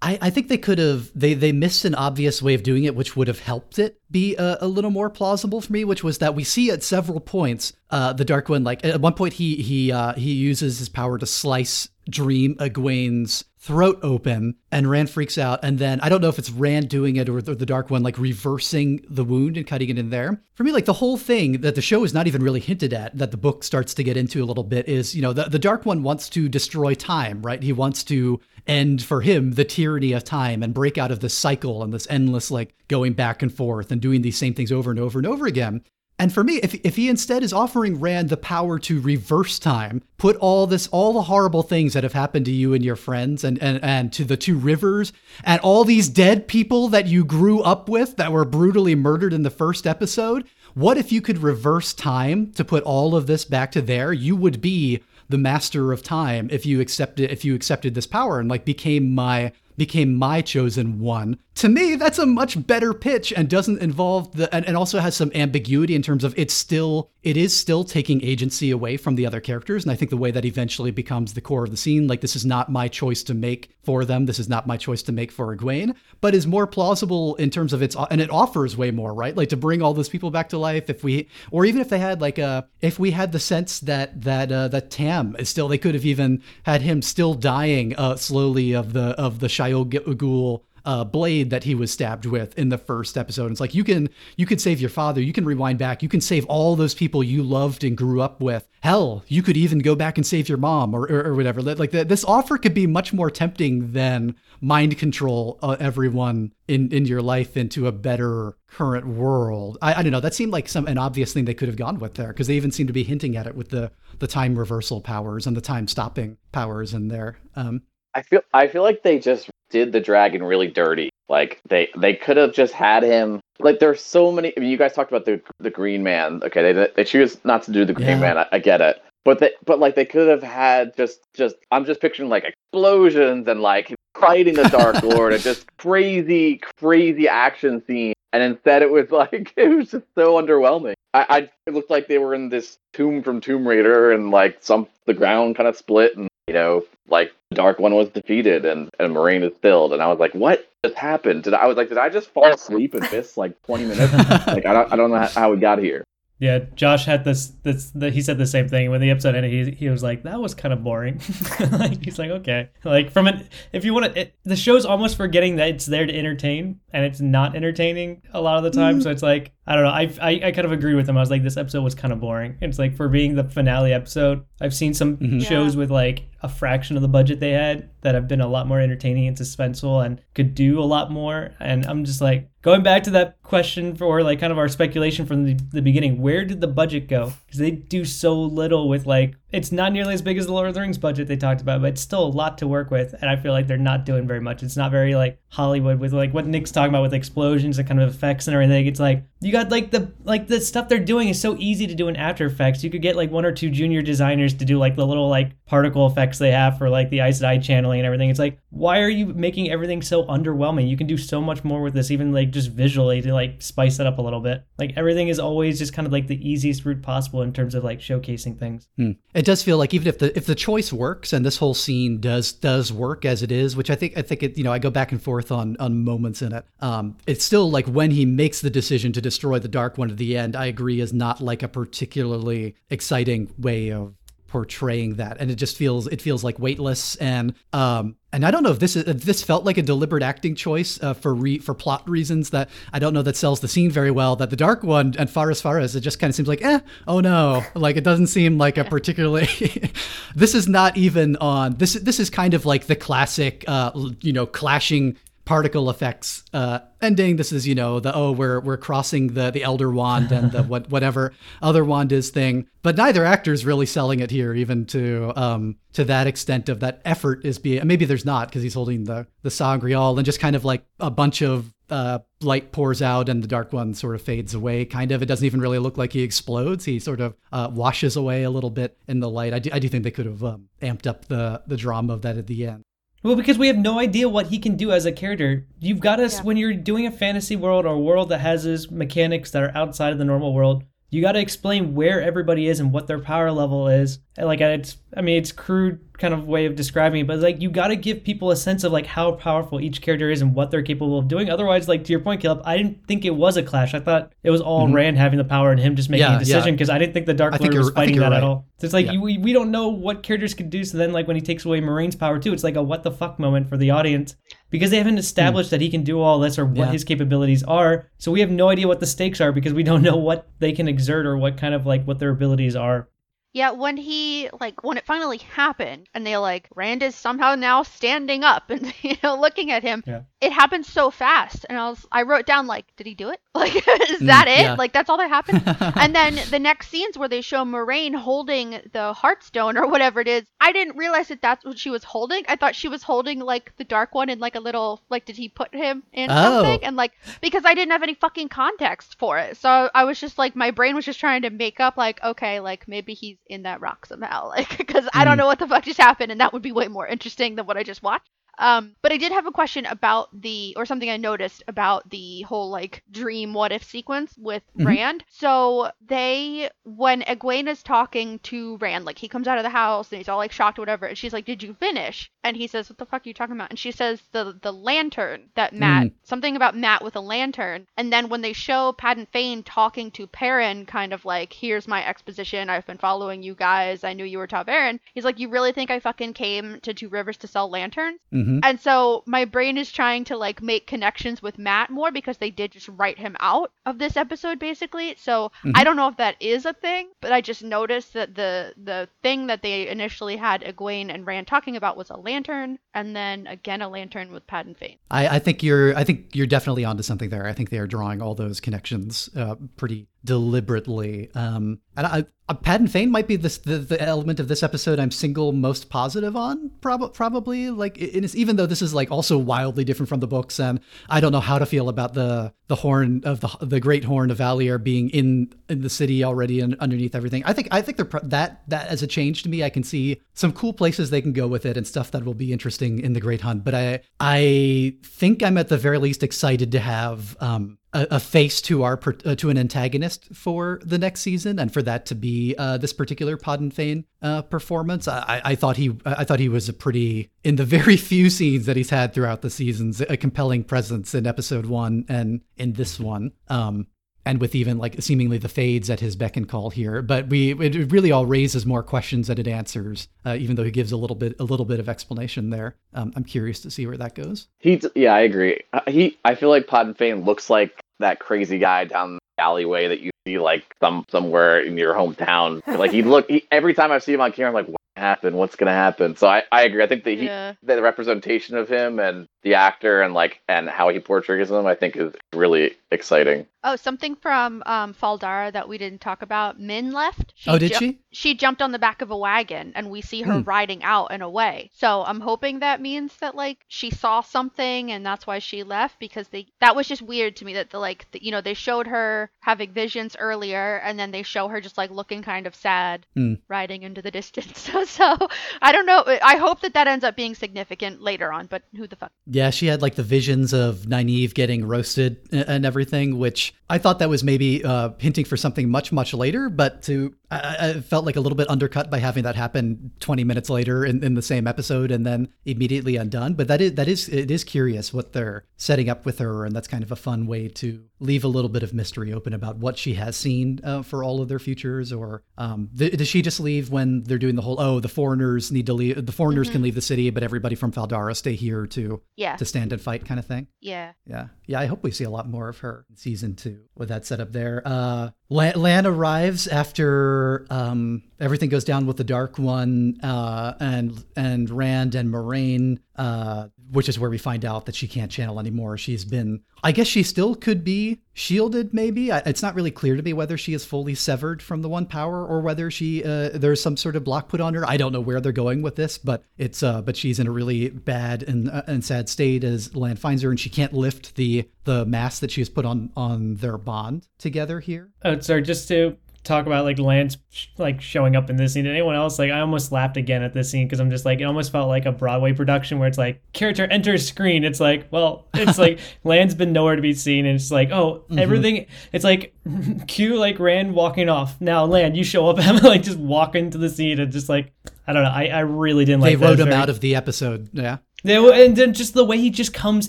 I, I think they could have they they missed an obvious way of doing it, which would have helped it be a, a little more plausible for me. Which was that we see at several points uh, the Dark One like at one point he he uh, he uses his power to slice Dream Egwene's throat open and Rand freaks out. And then I don't know if it's Rand doing it or the, the, Dark One like reversing the wound and cutting it in there. For me, like the whole thing that the show is not even really hinted at, that the book starts to get into a little bit is, you know, the, the Dark One wants to destroy time, right? He wants to end for him the tyranny of time and break out of this cycle and this endless like going back and forth and doing these same things over and over and over again. And for me, if, if he instead is offering Rand the power to reverse time, put all this, all the horrible things that have happened to you and your friends and, and, and to the two rivers and all these dead people that you grew up with that were brutally murdered in the first episode, what if you could reverse time to put all of this back to there? You would be the master of time if you accepted if you accepted this power and like became my became my chosen one. To me, that's a much better pitch and doesn't involve the and, and also has some ambiguity in terms of it's still it is still taking agency away from the other characters. And I think the way that eventually becomes the core of the scene, like this is not my choice to make for them, this is not my choice to make for Egwene, but is more plausible in terms of its and it offers way more, right? Like to bring all those people back to life if we or even if they had like a if we had the sense that that uh, that Tam is still they could have even had him still dying uh, slowly of the of the Shayol Ghul uh, blade that he was stabbed with in the first episode. It's like you can you can save your father, you can rewind back, you can save all those people you loved and grew up with. Hell, you could even go back and save your mom or or, or whatever. Like the, this offer could be much more tempting than mind control uh, everyone in in your life into a better current world. I, I don't know. That seemed like some an obvious thing they could have gone with there because they even seem to be hinting at it with the the time reversal powers and the time stopping powers in there. Um, I feel I feel like they just did the dragon really dirty. Like they they could have just had him. Like there's so many. I mean, you guys talked about the the Green Man. Okay, they they choose not to do the Green yeah. Man. I, I get it. But they, but like they could have had just just I'm just picturing like explosions and like fighting the Dark Lord and just crazy crazy action scene. And instead, it was like it was just so underwhelming. I, I it looked like they were in this tomb from Tomb Raider, and like some the ground kind of split, and you know, like Dark One was defeated and and Moiraine is filled, and I was like, what just happened? Did I, I was like, did I just fall asleep and miss like 20 minutes? like I don't I don't know how we got here. Yeah, Josh had this. This the, he said the same thing when the episode ended. He, he was like, "That was kind of boring." like, he's like, "Okay." Like from an if you want to, the show's almost forgetting that it's there to entertain, and it's not entertaining a lot of the time. Mm-hmm. So it's like I don't know. I, I I kind of agree with him. I was like, this episode was kind of boring. It's like for being the finale episode. I've seen some mm-hmm. shows yeah. with like a fraction of the budget they had that have been a lot more entertaining and suspenseful and could do a lot more. And I'm just like going back to that question for like kind of our speculation from the, the beginning. Where did the budget go? Because they do so little with like it's not nearly as big as the Lord of the Rings budget they talked about, but it's still a lot to work with. And I feel like they're not doing very much. It's not very like Hollywood with like what Nick's talking about with explosions and kind of effects and everything. It's like you got like the like the stuff they're doing is so easy to do in After Effects. You could get like one or two junior designers to do like the little like particle effects they have for like the Aes Sedai channeling and everything. It's like why are you making everything so underwhelming? You can do so much more with this, even like just visually to like spice it up a little bit. Like everything is always just kind of like the easiest route possible in terms of like showcasing things. Hmm. It does feel like even if the if the choice works and this whole scene does does work as it is, which I think I think it you know I go back and forth on on moments in it. Um, it's still like when he makes the decision to destroy the Dark One at the end. I agree is not like a particularly exciting way of portraying that. And it just feels it feels like weightless. And um and I don't know if this is if this felt like a deliberate acting choice uh, for re, for plot reasons that I don't know that sells the scene very well. That the dark one and Fares Fares it just kind of seems like eh oh no. Like it doesn't seem like a particularly this is not even on this this is kind of like the classic uh, you know clashing particle effects uh, ending. This is, you know, the oh, we're we're crossing the the elder wand and the what whatever other wand is thing. But neither actor is really selling it here, even to um to that extent of that effort is being. Maybe there's not because he's holding the the sa'angreal and just kind of like a bunch of uh, light pours out and the dark one sort of fades away. Kind of, it doesn't even really look like he explodes. He sort of uh, washes away a little bit in the light. I do, I do think they could have um, amped up the the drama of that at the end. Well, because we have no idea what he can do as a character. You've got us yeah. when you're doing a fantasy world or a world that has his mechanics that are outside of the normal world, you got to explain where everybody is and what their power level is. Like it's, I mean, it's crude kind of way of describing it, but like you got to give people a sense of like how powerful each character is and what they're capable of doing. Otherwise, like to your point, Caleb, I didn't think it was a clash. I thought it was all mm-hmm. Rand having the power and him just making yeah, a decision because yeah. I didn't think the Dark Lord was fighting that right. at all. So it's like yeah. you, we, we don't know what characters can do. So then, like when he takes away Moiraine's power too, it's like a what the fuck moment for the audience because they haven't established mm. that he can do all this or what his capabilities are. So we have no idea what the stakes are because we don't know what they can exert or what kind of like what their abilities are. Yeah, when he like when it finally happened and they like Rand is somehow now standing up and you know looking at him. Yeah. It happened so fast and I was I wrote down like did he do it? Like is mm, that mm, it? Yeah. Like that's all that happened? and then the next scenes where they show Moiraine holding the Heartstone or whatever it is. I didn't realize that that's what she was holding. I thought she was holding like the dark one in like a little like did he put him in oh. something? And like because I didn't have any fucking context for it. So I was just like my brain was just trying to make up like okay, like maybe he's in that rock somehow, like because mm. I don't hmm. know what the fuck just happened, and that would be way more interesting than what I just watched. Um, but I did have a question about the, or something I noticed about the whole like dream what if sequence with mm-hmm. Rand. So they, when Egwene is talking to Rand, like he comes out of the house and he's all like shocked or whatever, and she's like, "Did you finish?" And he says, "What the fuck are you talking about?" And she says, "The the lantern that Mat, mm. something about Mat with a lantern." And then when they show Padan Fain talking to Perrin, kind of like, "Here's my exposition. I've been following you guys. I knew you were ta'veren." He's like, "You really think I fucking came to Two Rivers to sell lanterns?" Mm-hmm. Mm-hmm. And so my brain is trying to like make connections with Mat more because they did just write him out of this episode basically. So mm-hmm. I don't know if that is a thing, but I just noticed that the the thing that they initially had Egwene and Rand talking about was a lantern, and then again a lantern with Padan Fain. I, I think you're I think you're definitely onto something there. I think they are drawing all those connections uh, pretty deliberately. Um, and I, uh, Padan Fain might be this, the, the element of this episode I'm single most positive on, prob- probably. Like, it even though this is like also wildly different from the books, and I don't know how to feel about the the horn of the the Great Horn of Valere being in in the city already and underneath everything. I think I think they're that that as a change to me. I can see some cool places they can go with it and stuff that will be interesting in the Great Hunt. But I I think I'm at the very least excited to have um, a, a, face to our uh, to an antagonist for the next season, and for that to be uh, this particular Padan Fain uh, performance. I, I, thought he I thought he was a pretty in the very few scenes that he's had throughout the seasons a compelling presence in episode one and in this one. Um, and with even like seemingly the fades at his beck and call here. But we it really all raises more questions than it answers, uh, even though he gives a little bit a little bit of explanation there. Um, I'm curious to see where that goes. He yeah, I agree. Uh, he I feel like Padan Fain looks like that crazy guy down the alleyway that you see like some somewhere in your hometown. like he look he, every time I see him on camera, I'm like, what happened? What's gonna happen? So I, I agree. I think that he yeah. the representation of him and the actor and like and how he portrays him, I think is really exciting. Oh, something from um, Fal Dara that we didn't talk about. Min left. She oh, did ju- she? She jumped on the back of a wagon, and we see her hmm. riding out and away. So I'm hoping that means that like she saw something, and that's why she left. Because they that was just weird to me that the like the, you know they showed her having visions earlier, and then they show her just like looking kind of sad, hmm. riding into the distance. so, so I don't know. I hope that that ends up being significant later on, but who the fuck? Yeah, she had like the visions of Nynaeve getting roasted and everything, which I thought that was maybe uh, hinting for something much, much later, but to I, I, felt like a little bit undercut by having that happen 20 minutes later in, in the same episode and then immediately undone. But that is that is it is curious what they're setting up with her, and that's kind of a fun way to leave a little bit of mystery open about what she has seen uh, for all of their futures. Or um, th- does she just leave when they're doing the whole oh the foreigners need to leave, the foreigners mm-hmm. can leave the city, but everybody from Fal Dara stay here to yeah to stand and fight kind of thing. Yeah, yeah, yeah. I hope we see a lot more of her in season two with that setup there. Uh, Lan, Lan arrives after um, everything goes down with the Dark One, uh, and and Rand and Moiraine uh, which is where we find out that she can't channel anymore. She's been, I guess, she still could be shielded. Maybe it's not really clear to me whether she is fully severed from the One Power or whether she uh, there's some sort of block put on her. I don't know where they're going with this, but it's uh, but she's in a really bad and uh, and sad state as Lan finds her, and she can't lift the the mass that she has put on on their bond together here. Oh, sorry, just to talk about like Lan's like showing up in this scene. anyone else like I almost laughed again at this scene because I'm just like it almost felt like a Broadway production where it's like character enters screen. It's like well, it's like Lance's been nowhere to be seen, and it's like oh mm-hmm. everything. It's like Q like Rand walking off. Now Lan, you show up, and like just walk into the scene and just like I don't know. I, I really didn't like. They wrote him very... out of the episode. Yeah. They, and then just the way he just comes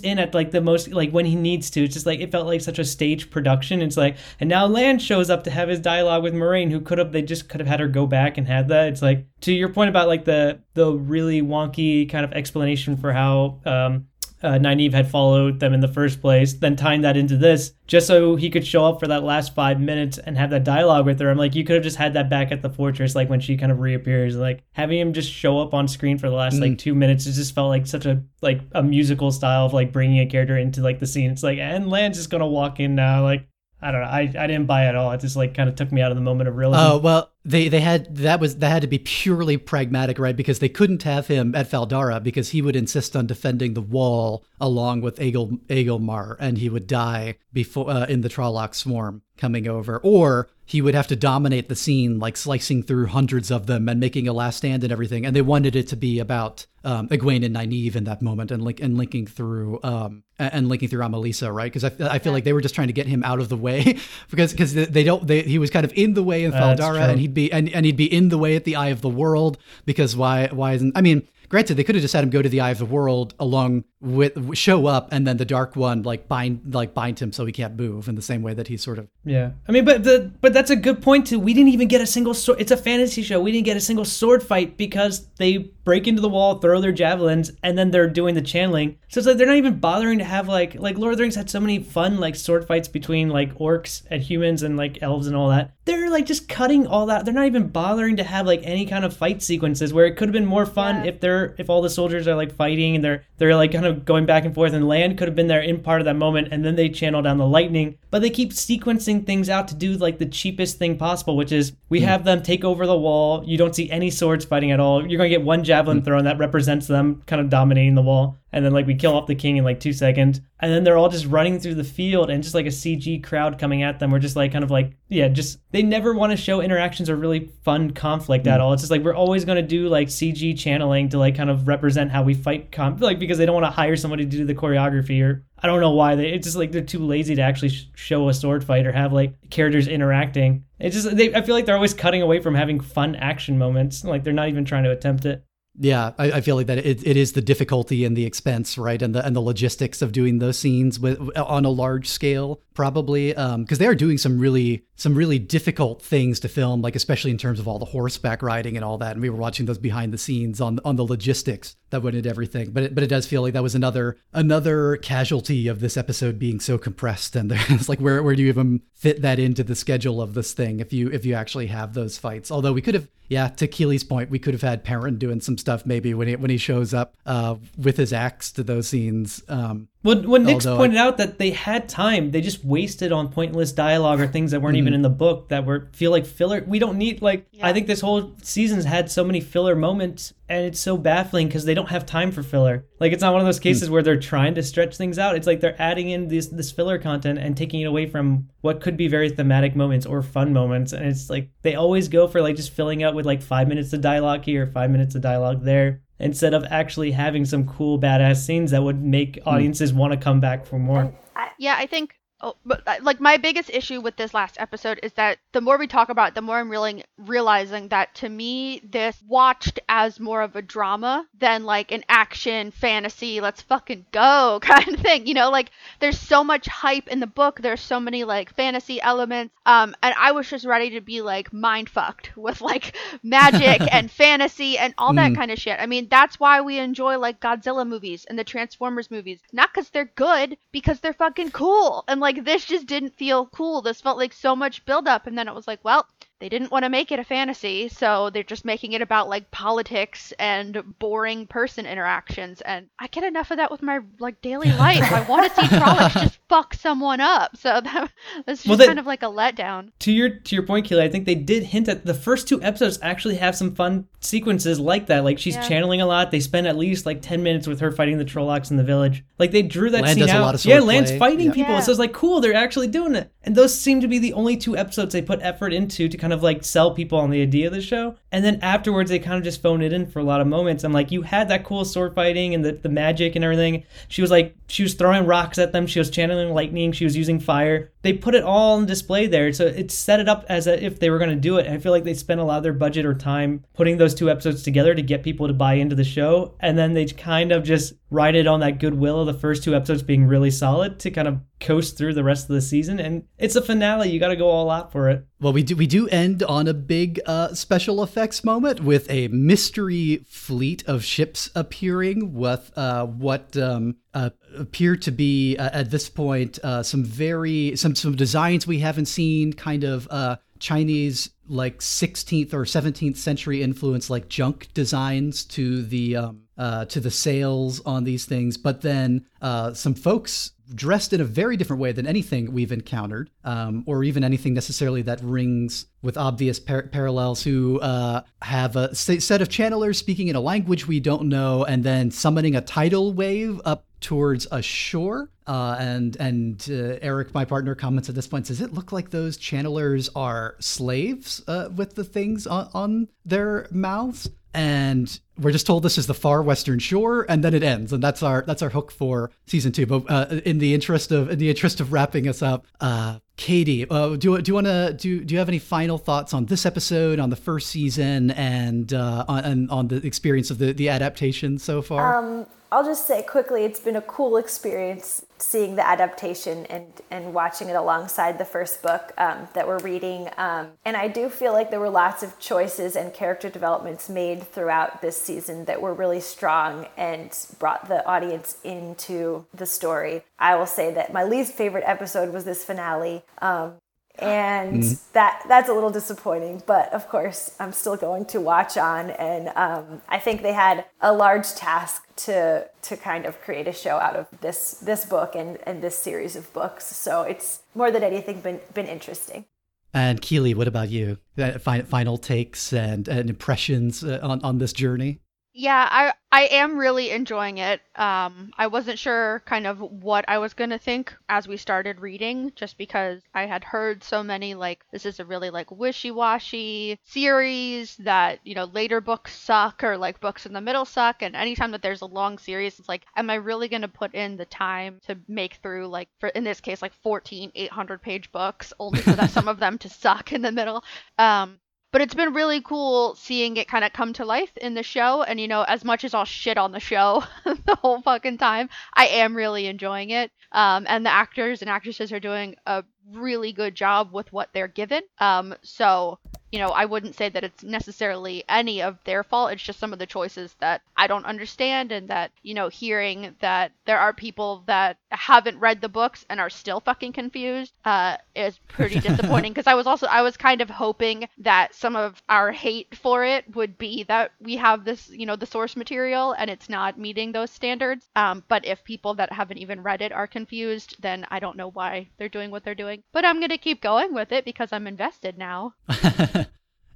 in at like the most like when he needs to. It's just like it felt like such a stage production. It's like and now Lan shows up to have his dialogue with Moiraine, who could have they just could have had her go back and had that. It's like to your point about like the the really wonky kind of explanation for how um uh, Nynaeve had followed them in the first place, then tying that into this just so he could show up for that last five minutes and have that dialogue with her. I'm like, you could have just had that back at the fortress, like when she kind of reappears. Like having him just show up on screen for the last mm. like two minutes, it just felt like such a like a musical style of like bringing a character into like the scene. It's like, and Lan's is gonna walk in now, like. I don't know. I, I didn't buy it at all. It just like kind of took me out of the moment of realism. Oh well, they they had that was that had to be purely pragmatic, right? Because they couldn't have him at Fal Dara because he would insist on defending the wall along with Egil Agelmar, and he would die before uh, in the Trolloc swarm coming over, or he would have to dominate the scene, like slicing through hundreds of them and making a last stand and everything. And they wanted it to be about um, Egwene and Nynaeve in that moment, and link and linking through um, and linking through Amalisa, right? Because I, I feel like they were just trying to get him out of the way because because they don't they he was kind of in the way in Fal Dara, uh, and he'd be and, and he'd be in the way at the Eye of the World because why why isn't I mean Granted, they could have just had him go to the Eye of the World along with show up, and then the Dark One like bind like bind him so he can't move in the same way that he's sort of. Yeah, I mean, but the but that's a good point too. We didn't even get a single sword. It's a fantasy show. We didn't get a single sword fight because they break into the wall, throw their javelins, and then they're doing the channeling. So it's like they're not even bothering to have like like Lord of the Rings had so many fun like sword fights between like orcs and humans and like elves and all that. They're like just cutting all that. They're not even bothering to have like any kind of fight sequences where it could have been more fun yeah. if they're if all the soldiers are like fighting and they're they're like kind of going back and forth and Lan could have been there in part of that moment and then they channel down the lightning but they keep sequencing things out to do like the cheapest thing possible which is we mm. have them take over the wall you don't see any swords fighting at all you're going to get one javelin mm. thrown that represents them kind of dominating the wall and then like we kill off the king in like two seconds and then they're all just running through the field and just like a cg crowd coming at them. We're just like kind of like yeah just they never want to show interactions or really fun conflict mm. at all. It's just like we're always going to do like cg channeling to like kind of represent how we fight conflict like because they don't want to hire somebody to do the choreography or i don't know why they it's just like they're too lazy to actually show a sword fight or have like characters interacting. It's just they i feel like they're always cutting away from having fun action moments. Like they're not even trying to attempt it yeah, I, I, feel like that it, it is the difficulty and the expense, right, and the and the logistics of doing those scenes with on a large scale, probably, because um, they are doing some really some really difficult things to film, like especially in terms of all the horseback riding and all that. And we were watching those behind the scenes on on the logistics that went into everything. But it, but it does feel like that was another another casualty of this episode being so compressed, and it's like where where do you even fit that into the schedule of this thing if you if you actually have those fights? Although we could have yeah, to Keeley's point, we could have had Perrin doing some stuff maybe when he when he shows up uh, with his axe to those scenes. Um, when when Nix pointed I, out that they had time, they just wasted on pointless dialogue or things that weren't mm-hmm. even in the book that were feel like filler. We don't need like yeah. I think this whole season's had so many filler moments, and it's so baffling because they don't have time for filler. Like it's not one of those cases mm-hmm. where they're trying to stretch things out. It's like they're adding in this this filler content and taking it away from what could be very thematic moments or fun moments, and it's like they always go for like just filling out with like five minutes of dialogue here, five minutes of dialogue there instead of actually having some cool badass scenes that would make hmm. audiences mm. want to come back for more. Yeah, I think Oh, but uh, like my biggest issue with this last episode is that the more we talk about it, the more I'm really realizing that to me this watched as more of a drama than like an action fantasy let's fucking go kind of thing. You know, like there's so much hype in the book, there's so many like fantasy elements um and I was just ready to be like mind fucked with like magic and fantasy and all that mm. kind of shit. I mean, that's why we enjoy like Godzilla movies and the Transformers movies. Not cuz they're good, because they're fucking cool. And like like this just didn't feel cool. This felt like so much buildup, and then it was like, well, they didn't want to make it a fantasy, so they're just making it about like politics and boring person interactions. And I get enough of that with my like daily life. I want to see Trollocs just fuck someone up. So that was just well, that, kind of like a letdown. To your to your point, Keely, I think they did hint at the first two episodes actually have some fun sequences like that. Like she's yeah. channeling a lot. They spend at least like ten minutes with her fighting the Trollocs in the village. Like they drew that Lan scene out. yeah, Lan's fighting yeah. people. Yeah. So it's like cool. They're actually doing it. And those seem to be the only two episodes they put effort into to kind of like sell people on the idea of the show. And then afterwards, they kind of just phone it in for a lot of moments. I'm like, you had that cool sword fighting and the, the magic and everything. She was like, she was throwing rocks at them. She was channeling lightning. She was using fire. They put it all on display there. So it set it up as a, if they were going to do it. I feel like they spent a lot of their budget or time putting those two episodes together to get people to buy into the show. And then they kind of just ride it on that goodwill of the first two episodes being really solid to kind of coast through the rest of the season and it's a finale you got to go all out for it well we do we do end on a big uh, special effects moment with a mystery fleet of ships appearing with uh, what um, uh, appear to be uh, at this point uh, some very some some designs we haven't seen kind of uh, Chinese like 16th or 17th century influence like junk designs to the um, uh, to the sails on these things, but then uh, some folks dressed in a very different way than anything we've encountered, um, or even anything necessarily that rings with obvious par- parallels, who uh, have a set of channelers speaking in a language we don't know, and then summoning a tidal wave up towards a shore. Uh, and and uh, Eric, my partner, comments at this point says, "It look like those channelers are slaves uh, with the things on, on their mouths." And we're just told this is the far western shore and then it ends and that's our that's our hook for season two. But uh, in the interest of in the interest of wrapping us up uh, katie uh, do, do you want to do do you have any final thoughts on this episode on the first season and uh, on, on the experience of the the adaptation so far? Um, I'll just say quickly, it's been a cool experience seeing the adaptation and, and watching it alongside the first book um, that we're reading. Um, and I do feel like there were lots of choices and character developments made throughout this season that were really strong and brought the audience into the story. I will say that my least favorite episode was this finale. Um, and mm-hmm. that that's a little disappointing. But of course, I'm still going to watch on, and um, I think they had a large task to to kind of create a show out of this this book and and this series of books. So it's more than anything been been interesting. And Keely, what about you? Final takes and, and impressions uh, on on this journey? Yeah, I I am really enjoying it. Um, I wasn't sure kind of what I was gonna think as we started reading, just because I had heard so many like this is a really like wishy-washy series that you know later books suck or like books in the middle suck, and anytime that there's a long series, it's like, am I really gonna put in the time to make through like for in this case like 14 800 page books only for that some of them to suck in the middle? Um, but it's been really cool seeing it kind of come to life in the show. And you know as much as i'll shit on the show the whole fucking time i am really enjoying it. Um, and the actors and actresses are doing a really good job with what they're given. Um, so you know, I wouldn't say that it's necessarily any of their fault. It's just some of the choices that I don't understand, and that, you know, hearing that there are people that haven't read the books and are still fucking confused uh, is pretty disappointing. Because I was also, I was kind of hoping that some of our hate for it would be that we have this, you know, the source material and it's not meeting those standards. Um, but if people that haven't even read it are confused, then I don't know why they're doing what they're doing. But I'm going to keep going with it because I'm invested now.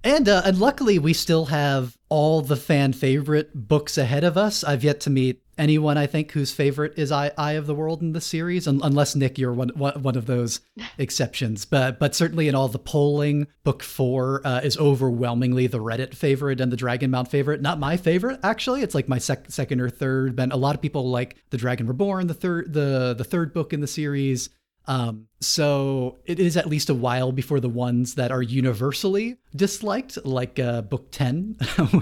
And uh, and luckily, we still have all the fan favorite books ahead of us. I've yet to meet anyone I think whose favorite is Eye, Eye of the World in the series, unless Nick, you're one one of those exceptions. But but certainly in all the polling, book four uh, is overwhelmingly the Reddit favorite and the Dragonmount favorite. Not my favorite actually. It's like my sec- second or third. But a lot of people like the Dragon Reborn, the third the the third book in the series. Um, so it is at least a while before the ones that are universally disliked, like uh, Book Ten,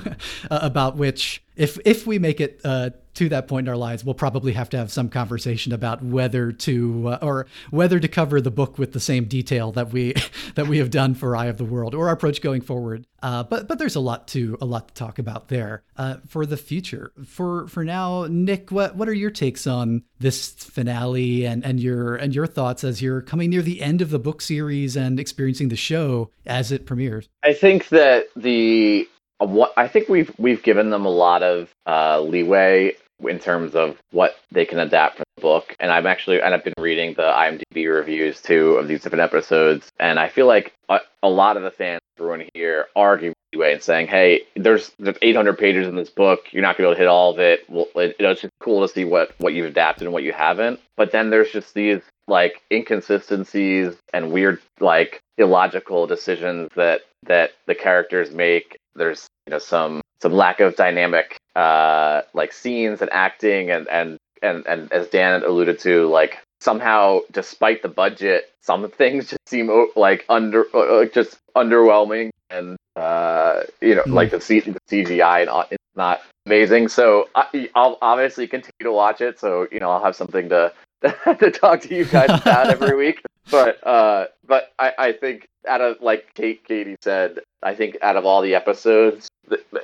about which if if we make it uh, to that point in our lives, we'll probably have to have some conversation about whether to uh, or whether to cover the book with the same detail that we that we have done for Eye of the World or our approach going forward. Uh, but but there's a lot to a lot to talk about there uh, for the future. For for now, Nick, what what are your takes on this finale and and your and your thoughts as you're coming near the end of the book series and experiencing the show as it premieres? I think that the what I think we've we've given them a lot of uh, leeway in terms of what they can adapt from the book. And I'm actually and I've been reading the IMDb reviews too of these different episodes, and I feel like a, a lot of the fans everyone here arguing way and saying, "Hey, there's there's 800 pages in this book. You're not going to be able to hit all of it. Well, it, you know, it's just cool to see what what you've adapted and what you haven't." But then there's just these like inconsistencies and weird like illogical decisions that that the characters make. There's you know some some lack of dynamic uh like scenes and acting and and and and as Dan alluded to like somehow despite the budget some things just seem like under uh, just underwhelming and uh, you know, mm. like the, C- the CGI and it's not amazing. So I, will obviously continue to watch it. So you know, I'll have something to to talk to you guys about every week. But uh, but I, I think out of like Kate Katie said, I think out of all the episodes,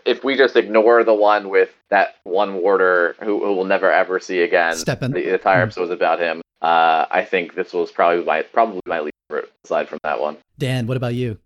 if we just ignore the one with that one warder who, who we'll never ever see again, Stepin. the entire mm. episode was about him. Uh, I think this was probably my probably my least favorite aside from that one. Dan, what about you?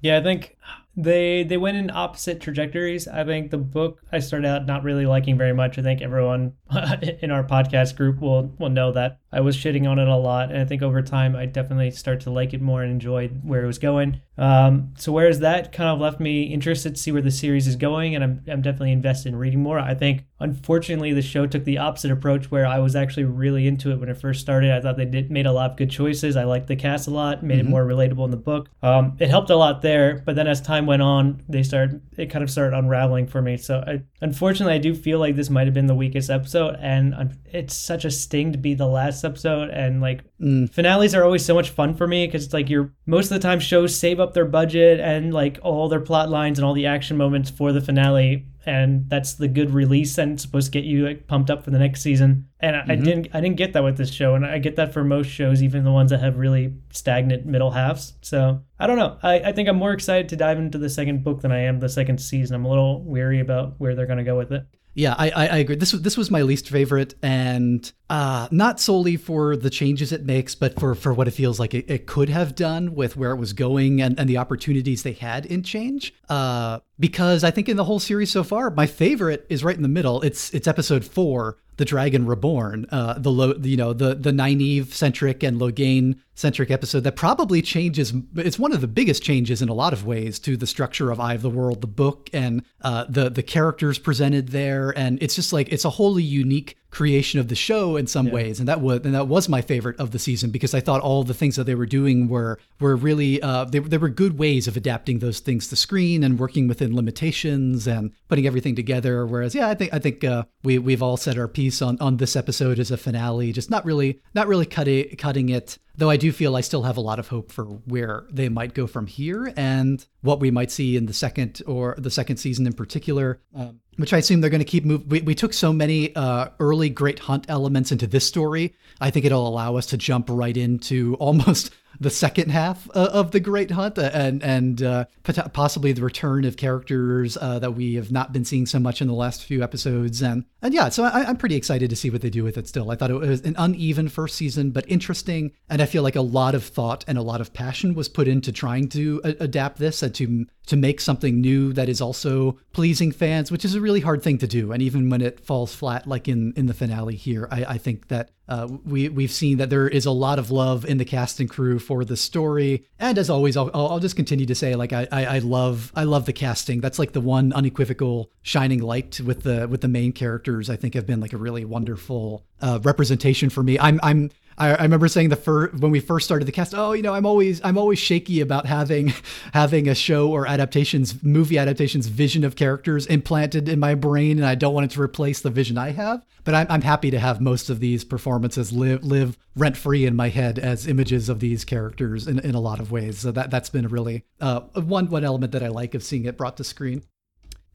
Yeah, I think they they went in opposite trajectories. I think the book I started out not really liking very much. I think everyone in our podcast group will will know that I was shitting on it a lot, and I think over time I definitely start to like it more and enjoy where it was going. Um, so whereas that kind of left me interested to see where the series is going, and I'm I'm definitely invested in reading more. I think unfortunately the show took the opposite approach, where I was actually really into it when it first started. I thought they did made a lot of good choices. I liked the cast a lot, made mm-hmm. it more relatable in the book. Um, it helped a lot there, but then as time went on, they started it kind of started unraveling for me. So I, unfortunately, I do feel like this might have been the weakest episode, and it's such a sting to be the last episode. And like mm. finales are always so much fun for me because it's like you're most of the time shows save up their budget and like all their plot lines and all the action moments for the finale and that's the good release and it's supposed to get you like, pumped up for the next season. And I, mm-hmm. I, didn't I didn't get that with this show, and I get that for most shows, even the ones that have really stagnant middle halves. So I don't know. I, I think I'm more excited to dive into the second book than I am the second season. I'm a little weary about where they're going to go with it. Yeah, I, I, I, agree. This was this was my least favorite, and uh, not solely for the changes it makes, but for for what it feels like it, it could have done with where it was going and, and the opportunities they had in change. Uh, because I think in the whole series so far, my favorite is right in the middle. It's it's episode four, the Dragon Reborn, uh, the low, you know, the the Nynaeve centric and Logain centric episode that probably changes. It's one of the biggest changes in a lot of ways to the structure of Eye of the World, the book, and uh, the the characters presented there, and it's just like it's a wholly unique creation of the show in some yeah. ways, and that was and that was my favorite of the season because I thought all the things that they were doing were were really uh, they, they were good ways of adapting those things to screen and working within limitations and putting everything together. Whereas, yeah, I think I think uh, we we've all said our piece on on this episode as a finale, just not really not really cutting cutting it though I do feel I still have a lot of hope for where they might go from here and what we might see in the second or the second season in particular. Um, which I assume they're going to keep moving. We, we took so many uh, early Great Hunt elements into this story. I think it'll allow us to jump right into almost the second half uh, of the Great Hunt uh, and and uh, possibly the return of characters uh, that we have not been seeing so much in the last few episodes. And and yeah, so I, am pretty excited to see what they do with it. Still, I thought it was an uneven first season, but interesting. And I feel like a lot of thought and a lot of passion was put into trying to a- adapt this and to to make something new that is also pleasing fans, which is a really hard thing to do. And even when it falls flat, like in in the finale here, I, I think that uh, we we've seen that there is a lot of love in the cast and crew for the story. And as always, I'll, I'll just continue to say like I, I, I love I love the casting. That's like the one unequivocal shining light with the with the main characters. I think have been like a really wonderful uh, representation for me. I'm I'm I, I remember saying the first when we first started the cast. Oh, you know, I'm always I'm always shaky about having having a show or adaptations, movie adaptations, vision of characters implanted in my brain, and I don't want it to replace the vision I have. But I'm, I'm happy to have most of these performances live live rent free in my head as images of these characters in, in a lot of ways. So that that's been really uh, one one element that I like of seeing it brought to screen.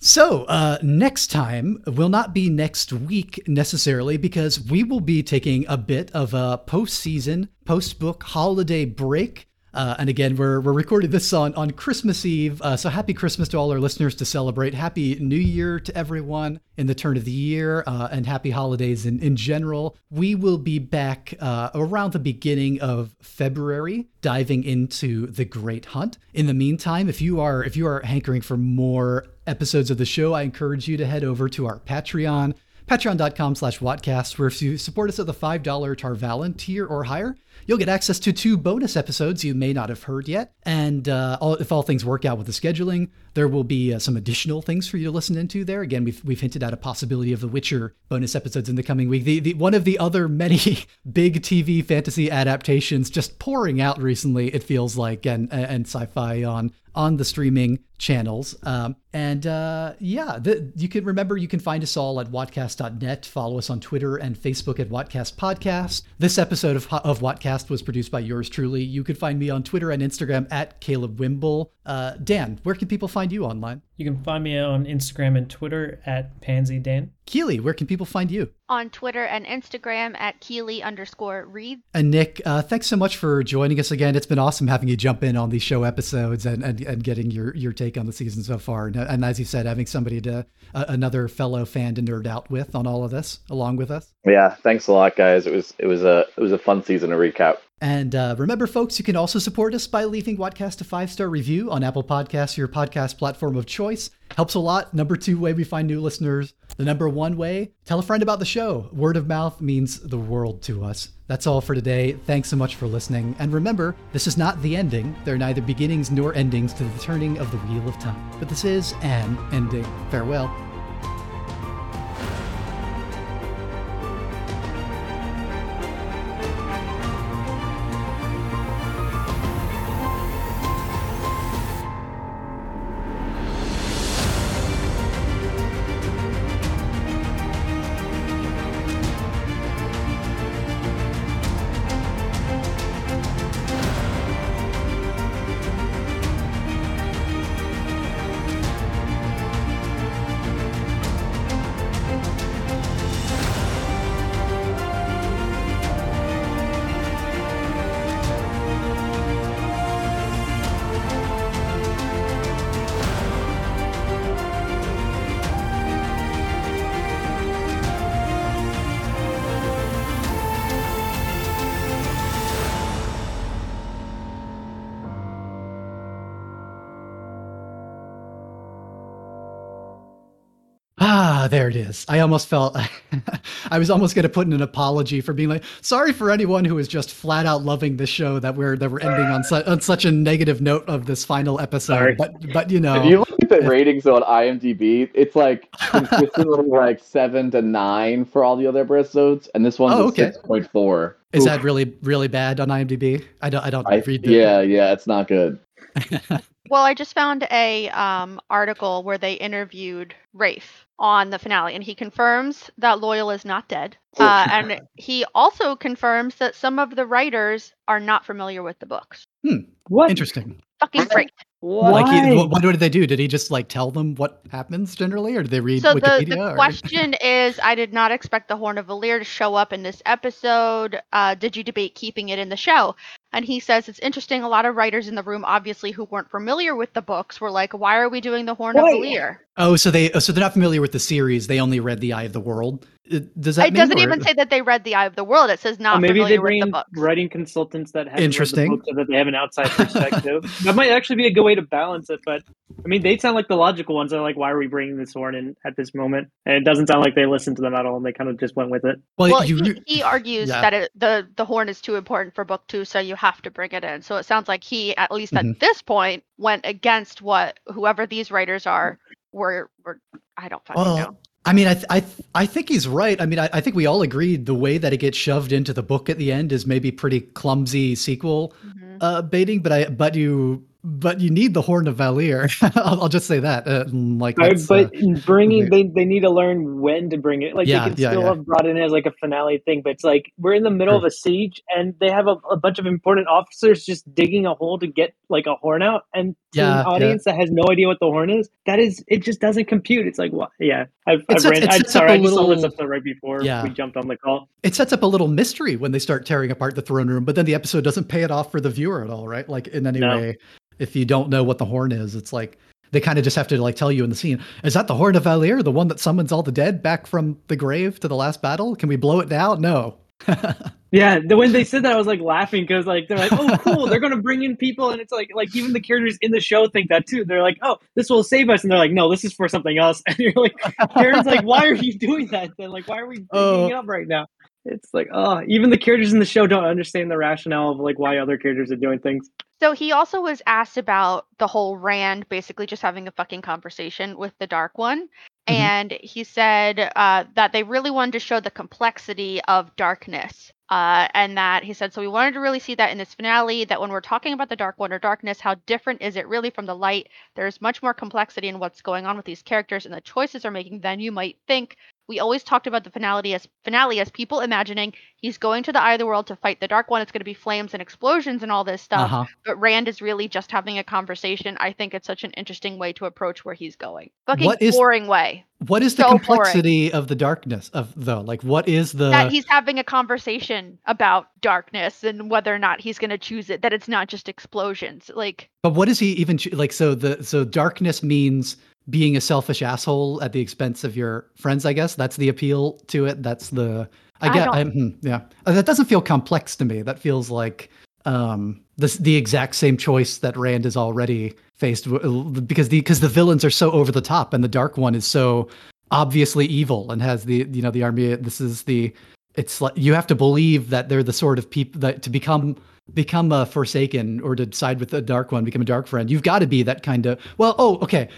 So, uh, next time will not be next week necessarily because we will be taking a bit of a post-season, post-book holiday break. Uh, and again, we're, we're recording this on, on Christmas Eve. Uh, so happy Christmas to all our listeners to celebrate. Happy New Year to everyone in the turn of the year uh, and happy holidays in, in general. We will be back uh, around the beginning of February, diving into the Great Hunt. In the meantime, if you are if you are hankering for more episodes of the show, I encourage you to head over to our Patreon patreon.com slash Wattcast, where if you support us at the $5 Tar Valon tier or higher, you'll get access to two bonus episodes you may not have heard yet. And uh, all, if all things work out with the scheduling, there will be uh, some additional things for you to listen into there. Again, we've, we've hinted at a possibility of The Witcher bonus episodes in the coming week. The, the One of the other many big TV fantasy adaptations just pouring out recently, it feels like, and, and sci fi on on the streaming channels. Um, and uh, yeah, the, you can remember you can find us all at wattcast.net. Follow us on Twitter and Facebook at Wattcast Podcast. This episode of, of Wattcast was produced by yours truly. You can find me on Twitter and Instagram at Caleb Wimble. Uh, Dan, where can people find you online? You can find me on Instagram and Twitter at Pansy Dan. Keely, where can people find you? On Twitter and Instagram at Keely underscore Reed. And Nick, uh, thanks so much for joining us again. It's been awesome having you jump in on these show episodes and, and, and getting your, your take on the season so far. And, and as you said, having somebody to uh, another fellow fan to nerd out with on all of this along with us. Yeah, thanks a lot, guys. It was it was a it was a fun season to recap. And uh, remember, folks, you can also support us by leaving Wattcast a five star review on Apple Podcasts, your podcast platform of choice. Helps a lot. Number two way we find new listeners. The number one way, tell a friend about the show. Word of mouth means the world to us. That's all for today. Thanks so much for listening. And remember, this is not the ending. There are neither beginnings nor endings to the turning of the wheel of time. But this is an ending. Farewell. There it is. I almost felt I was almost going to put in an apology for being like, sorry for anyone who is just flat out loving this show that we're that we're ending on, su- on such a negative note of this final episode. Sorry. But but you know, If you look at the ratings on IMDb, it's like consistently like seven to nine for all the other episodes, and this one's Oh, okay. six point four. is that really really bad on IMDb? I don't I don't I, read the yeah, yeah, it's not good. Well, I just found a um, article where they interviewed Rafe on the finale, and he confirms that Loial is not dead. Uh, and he also confirms that some of the writers are not familiar with the books. Hmm. What? Interesting. Fucking great. Why? Like, he, what, what did they do? Did he just like tell them what happens generally, or did they read So the, Wikipedia? the or- question is, I did not expect the Horn of Valere to show up in this episode. Uh, did you debate keeping it in the show? And he says it's interesting. A lot of writers in the room, obviously, who weren't familiar with the books, were like, "Why are we doing the Horn Why? of Valere?" Oh, so they oh, so they're not familiar with the series. They only read The Eye of the World. Uh, Does that It mean, doesn't or- even say that they read The Eye of the World. It says not Or maybe they familiar with bring the in books. writing consultants that have Interesting. read the book so that they have an outside perspective. that might actually be a good way to balance it. But I mean, they sound like the logical ones. They're like, why are we bringing this horn in at this moment? And it doesn't sound like they listened to them at all, and they kind of just went with it. Well, Well, you, he, he argues yeah. that it, the the horn is too important for book two, so you have to bring it in. So it sounds like he, at least Mhm. at this point, went against what whoever these writers are were. were I don't fucking Well, know. I mean, I th- I th- I think he's right. I mean, I, I think we all agreed the way that it gets shoved into the book at the end is maybe pretty clumsy sequel Mhm. uh, baiting. But I but you but you need the Horn of Valere. I'll, I'll just say that. Uh, like, Right, but uh, bringing, they, they need to learn when to bring it. Like Yeah, they can yeah, still yeah. have brought it in as like a finale thing, but it's like we're in the middle of a siege, and they have a, a bunch of important officers just digging a hole to get like a horn out, and Yeah, an yeah. audience that has no idea what the horn is, that is, it just doesn't compute. It's like what? Yeah, I've, I've sets- ran. Up sorry, I just saw this right before Yeah. we jumped on the call. it sets up a little mystery when they start tearing apart the throne room, but then the episode doesn't pay it off for the viewer at all, right? Like in any No. way, if you don't know what the horn is, it's like they kind of just have to like tell you in the scene, is that the horn of Valere, the one that summons all the dead back from the grave to the last battle? Can we blow it now? No. Yeah, the when they said that, I was like laughing because like they're like, "Oh, cool, they're gonna bring in people," and it's like like even the characters in the show think that too. They're like, "Oh, this will save us," and they're like, "No, this is for something else." And you're like, Karen's like, "Why are you doing that? Then like, why are we bringing oh. it up right now?" It's like, oh, even the characters in the show don't understand the rationale of like why other characters are doing things. So he also was asked about the whole Rand basically just having a fucking conversation with the Dark One. Mm-hmm. And he said uh, that they really wanted to show the complexity of darkness. Uh, and that he said, so we wanted to really see that in this finale, that when we're talking about the Dark One or darkness, how different is it really from the light? There's much more complexity in what's going on with these characters and the choices they're making than you might think we always talked about the finale as finale as people imagining he's going to the eye of the world to fight the dark one. It's going to be flames and explosions and all this stuff. Uh-huh. But Rand is really just having a conversation. I think it's such an interesting way to approach where he's going. Fucking what is, boring way. What is the complexity boring. of the darkness of though? Like what is the that he's having a conversation about darkness and whether or not he's going to choose it. That it's not just explosions. Like, but what is he even like? So the so darkness means being a selfish asshole at the expense of your friends. I guess that's the appeal to it. That's the I get. I hmm, yeah, uh, that doesn't feel complex to me. That feels like um the the exact same choice that Rand is already faced with, because the because the villains are so over the top and the dark one is so obviously evil and has the you know the army this is the it's like you have to believe that they're the sort of people that to become become a forsaken or to side with the dark one become a dark friend you've got to be that kind of well oh okay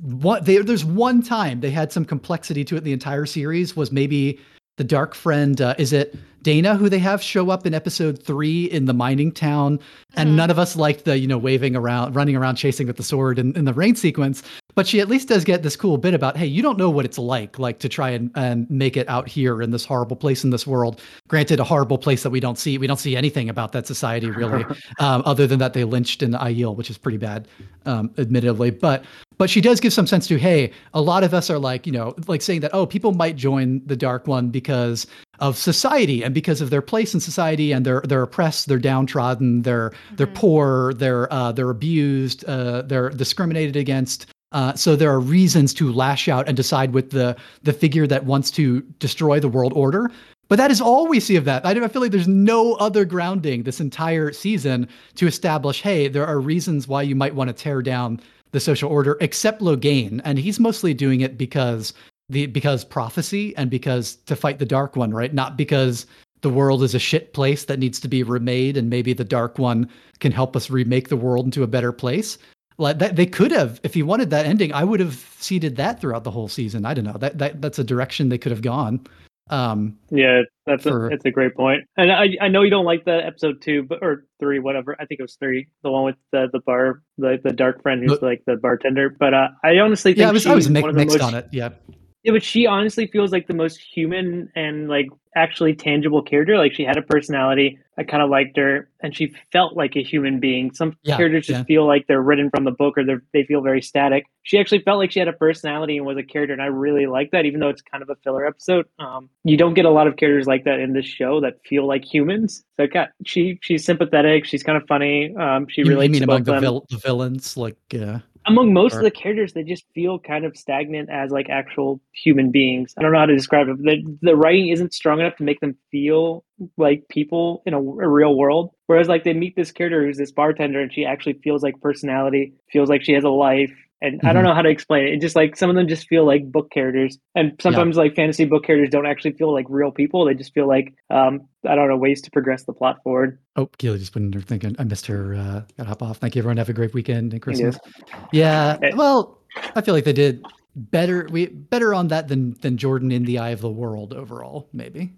what they, there's one time they had some complexity to it. The entire series was maybe the dark friend. Uh, is it Dana who they have show up in episode three in the mining town? And mm-hmm. none of us liked the you know waving around, running around, chasing with the sword in, in the rain sequence. But she at least does get this cool bit about, hey, you don't know what it's like, like to try and, and make it out here in this horrible place in this world. Granted, a horrible place that we don't see. We don't see anything about that society really, um, other than that they lynched in the Aiel, which is pretty bad, um, admittedly. But but she does give some sense to, hey, a lot of us are like, you know, like saying that, oh, people might join the Dark One because of society and because of their place in society and they're they're oppressed, they're downtrodden, they're mm-hmm. they're poor, they're uh, they're abused, uh, they're discriminated against. Uh, so there are reasons to lash out and decide with the the figure that wants to destroy the world order. But that is all we see of that. I, feel like there's no other grounding this entire season to establish, hey, there are reasons why you might want to tear down the social order, except Logain, and he's mostly doing it because the because prophecy and because to fight the Dark One, right? Not because the world is a shit place that needs to be remade, and maybe the Dark One can help us remake the world into a better place. Like that, they could have, if he wanted that ending, I would have seeded that throughout the whole season. I don't know. That that that's a direction they could have gone. Um, yeah, that's for, a, that's a great point. And I I know you don't like the episode two, but or three, whatever. I think it was three, the one with the the bar, the the dark friend who's but, like the bartender. But uh, I honestly think yeah, I was, I was mixed most, on it. Yeah, yeah, but she honestly feels like the most human and like actually tangible character. Like she had a personality. I kind of liked her, and she felt like a human being. Some yeah, characters just yeah. feel like they're written from the book, or they feel very static. She actually felt like she had a personality and was a character, and I really like that. Even though it's kind of a filler episode, um, you don't get a lot of characters like that in this show that feel like humans. So got, she she's sympathetic. She's kind of funny. Um, she you relates mean among the, vil- the villains, like yeah among most or, of the characters they just feel kind of stagnant as like actual human beings. I don't know how to describe it the, the writing isn't strong enough to make them feel like people in a, a, real world. Whereas like they meet this character who's this bartender and she actually feels like personality feels like she has a life and mm-hmm. I don't mm-hmm. know how to explain it. It just like some of them just feel like book characters, and sometimes yeah. like fantasy book characters don't actually feel like real people. They just feel like um, I don't know ways to progress the plot forward. Oh, Keely just put in her thinking. I missed her. Uh, gotta hop off. Thank you, everyone. Have a great weekend and Christmas. Yeah. Eh. Well, I feel like they did better. We better on that than than Jordan in the Eye of the World overall. Maybe.